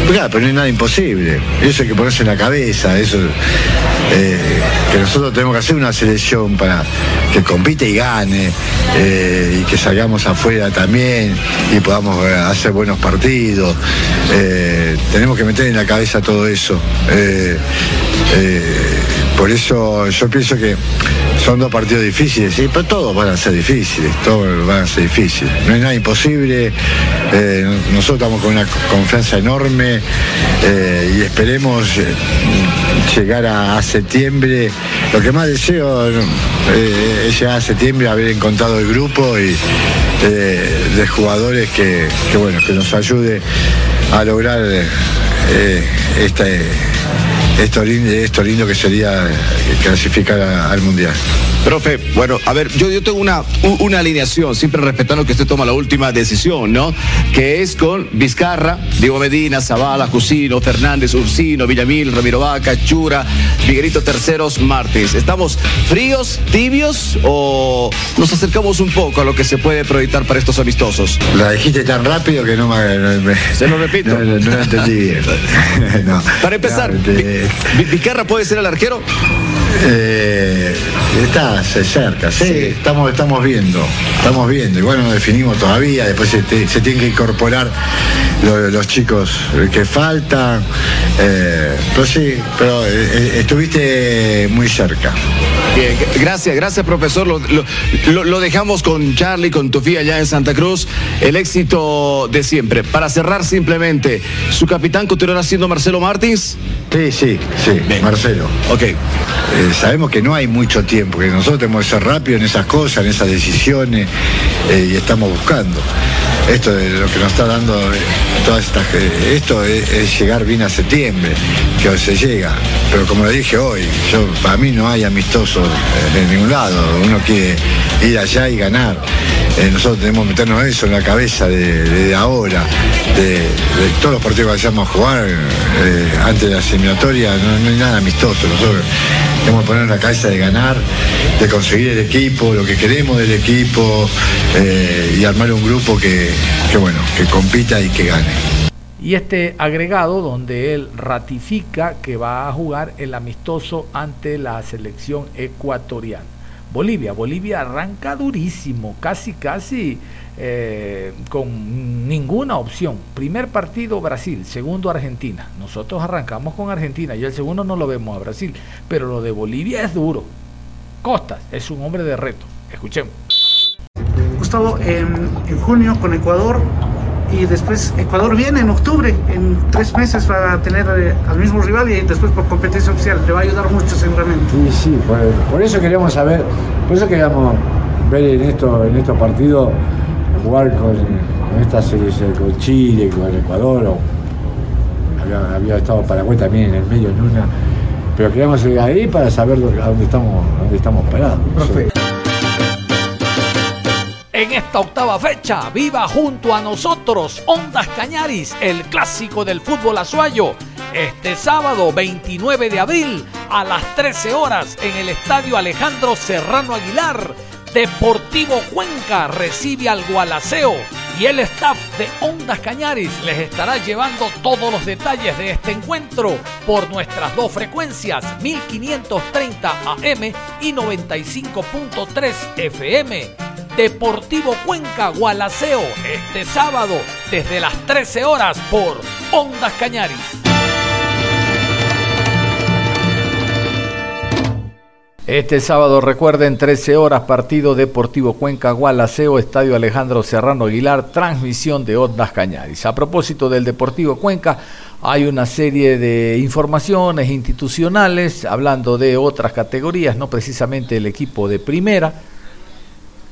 Pero no es nada imposible. Eso hay que ponerse en la cabeza, eso eh, que nosotros tenemos que hacer una selección para que compite y gane, eh, y que salgamos afuera también y podamos eh, hacer buenos partidos. Eh, tenemos que meter en la cabeza todo eso. Por eso yo pienso que son dos partidos difíciles, pero todos van a ser difíciles, todos van a ser difíciles. No hay nada imposible, eh, nosotros estamos con una confianza enorme eh, y esperemos eh, llegar a, septiembre. Lo que más deseo es llegar a septiembre, haber encontrado el grupo y de jugadores que, bueno, que nos ayude a lograr este, esto, esto lindo que sería clasificar a- al Mundial. Profe, bueno, a ver, yo, yo tengo una, una alineación, siempre respetando que usted toma la última decisión, ¿no? Que es con Vizcarra, Diego Medina, Zavala, Jusino, Fernández, Ursino, Villamil, Ramiro Vaca, Chura, Miguelito Terceros, Martes. ¿Estamos fríos, tibios o nos acercamos un poco a lo que se puede proyectar para estos amistosos? La dijiste tan rápido que no me... no me- Se lo repito. No, no, no lo entendí bien. Para empezar, te- ¿Vizcarra puede ser el arquero? Eh, está cerca, sí, Estamos, estamos viendo, estamos viendo, igual no definimos todavía, después se, te- se tienen que incorporar lo- los chicos que faltan Eh, pero sí, pero eh, eh, estuviste muy cerca. Bien, gracias, gracias profesor. Lo, lo- lo dejamos con Charlie, con Tofía allá en Santa Cruz. El éxito de siempre. Para cerrar simplemente, ¿su capitán continuará siendo Marcelo Martins? Sí, sí, sí, Marcelo. Ok. Sabemos que no hay mucho tiempo, que nosotros tenemos que ser rápidos en esas cosas, en esas decisiones, eh, y estamos buscando. Esto de lo que nos está dando eh, todas estas. eh, esto es, llegar bien a septiembre, que se llega. Pero como le dije hoy, yo para mí no hay amistoso eh, en ningún lado. Uno quiere ir allá y ganar. Nosotros tenemos que meternos eso en la cabeza de, de ahora, de, de todos los partidos que vayamos a jugar antes de la eliminatoria, no, no hay nada amistoso. Nosotros que poner en la cabeza de ganar, de conseguir el equipo, lo que queremos del equipo eh, y armar un grupo que, que, bueno, que compita y que gane. Y este agregado donde él ratifica que va a jugar el amistoso ante la selección ecuatoriana. Bolivia, Bolivia arranca durísimo, casi, casi eh, con ninguna opción. Primer partido Brasil, segundo Argentina. Nosotros arrancamos con Argentina y el segundo no lo vemos a Brasil, pero lo de Bolivia es duro. Costas es un hombre de reto. Escuchemos. Gustavo, en, en junio con Ecuador y después Ecuador viene en octubre, en tres meses va a tener eh, al mismo rival y después por competencia oficial, le va a ayudar mucho seguramente. Sí, sí, por, por eso queríamos saber, por eso queríamos ver en, esto, en estos partidos jugar con, con esta selección, con Chile, con Ecuador, o había, había estado Paraguay también en el medio en una, pero queríamos ir ahí para saber dónde- a dónde estamos, a dónde estamos parados. En esta octava fecha, viva junto a nosotros Ondas Cañaris, el clásico del fútbol azuayo. Este sábado 29 de abril a las 13 horas en el estadio Alejandro Serrano Aguilar, Deportivo Cuenca recibe al Gualaceo y el staff de Ondas Cañaris les estará llevando todos los detalles de este encuentro por nuestras dos frecuencias 1530 AM y 95.3 FM. Deportivo Cuenca Gualaceo este sábado desde las 13 horas por Ondas Cañaris. Este sábado recuerden 13 horas partido Deportivo Cuenca Gualaceo Estadio Alejandro Serrano Aguilar transmisión de Ondas Cañaris. A propósito del Deportivo Cuenca hay una serie de informaciones institucionales hablando de otras categorías, no precisamente el equipo de primera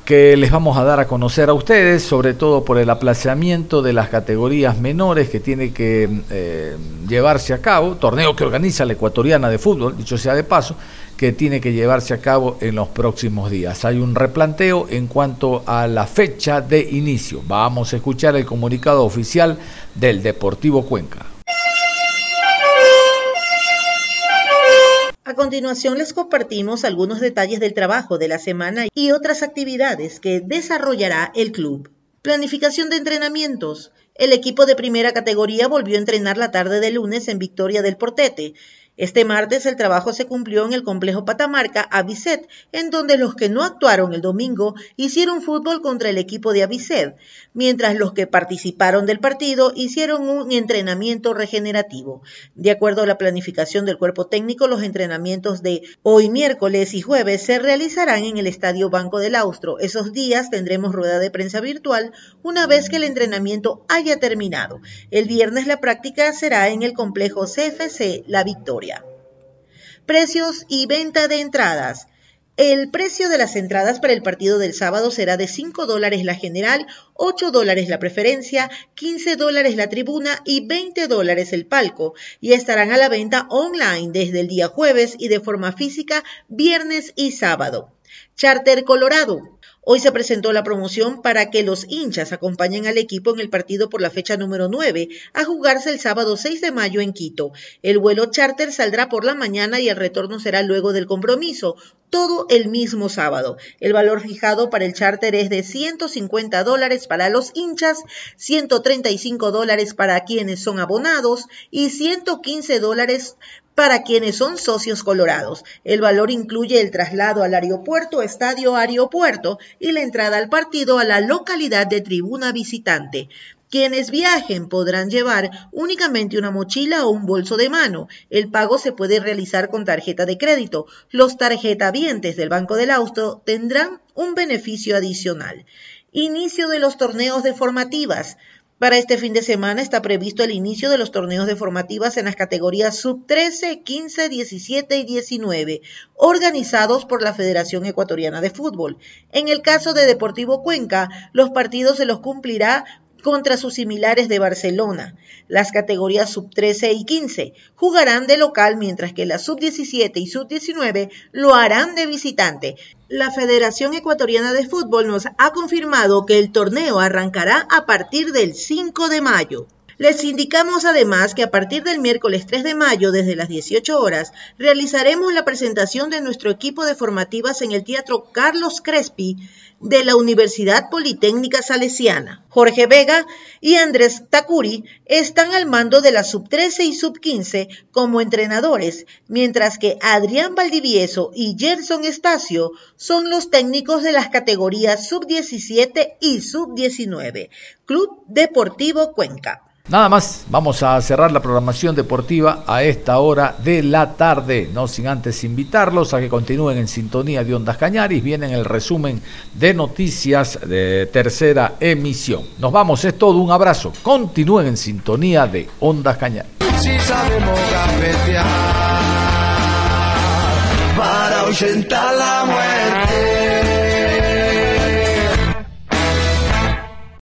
que les vamos a dar a conocer a ustedes, sobre todo por el aplazamiento de las categorías menores que tiene que eh, llevarse a cabo, torneo que organiza la ecuatoriana de fútbol, dicho sea de paso, que tiene que llevarse a cabo en los próximos días. Hay un replanteo en cuanto a la fecha de inicio. Vamos a escuchar el comunicado oficial del Deportivo Cuenca. A continuación les compartimos algunos detalles del trabajo de la semana y otras actividades que desarrollará el club. Planificación de entrenamientos. El equipo de primera categoría volvió a entrenar la tarde de lunes en Victoria del Portete. Este martes el trabajo se cumplió en el complejo Patamarca Avicet, en donde los que no actuaron el domingo hicieron fútbol contra el equipo de Avicet, mientras los que participaron del partido hicieron un entrenamiento regenerativo. De acuerdo a la planificación del cuerpo técnico, los entrenamientos de hoy miércoles y jueves se realizarán en el Estadio Banco del Austro. Esos días tendremos rueda de prensa virtual una vez que el entrenamiento haya terminado. El viernes la práctica será en el complejo CFC La Victoria. Precios y venta de entradas. El precio de las entradas para el partido del sábado será de 5 dólares la general, 8 dólares la preferencia, 15 dólares la tribuna y 20 dólares el palco, y estarán a la venta online desde el día jueves y de forma física viernes y sábado. Charter Colorado. Hoy se presentó la promoción para que los hinchas acompañen al equipo en el partido por la fecha número 9, a jugarse el sábado 6 de mayo en Quito. El vuelo charter saldrá por la mañana y el retorno será luego del compromiso, todo el mismo sábado. El valor fijado para el charter es de 150 dólares para los hinchas, 135 dólares para quienes son abonados y 115 dólares para quienes son socios colorados. El valor incluye el traslado al aeropuerto, estadio aeropuerto y la entrada al partido a la localidad de tribuna visitante. Quienes viajen podrán llevar únicamente una mochila o un bolso de mano. El pago se puede realizar con tarjeta de crédito. Los tarjetavientes del Banco del Austro tendrán un beneficio adicional. Inicio de los torneos de formativas. Para este fin de semana está previsto el inicio de los torneos de formativas en las categorías sub 13, 15, 17 y 19, organizados por la Federación Ecuatoriana de Fútbol. En el caso de Deportivo Cuenca, los partidos se los cumplirá contra sus similares de Barcelona. Las categorías sub 13 y 15 jugarán de local mientras que las sub 17 y sub 19 lo harán de visitante la Federación Ecuatoriana de Fútbol nos ha confirmado que el torneo arrancará a partir del 5 de mayo. Les indicamos además que a partir del miércoles 3 de mayo, desde las 18 horas, realizaremos la presentación de nuestro equipo de formativas en el Teatro Carlos Crespi de la Universidad Politécnica Salesiana. Jorge Vega y Andrés Takuri están al mando de la sub 13 y sub 15 como entrenadores, mientras que Adrián Valdivieso y Gerson Estacio son los técnicos de las categorías sub 17 y sub 19. Club Deportivo Cuenca. Nada más, vamos a cerrar la programación deportiva a esta hora de la tarde, no sin antes invitarlos a que continúen en sintonía de Ondas Cañaris, viene el resumen de noticias de tercera emisión. Nos vamos, es todo, un abrazo, continúen en sintonía de Ondas Cañaris. Si sabemos para la muerte.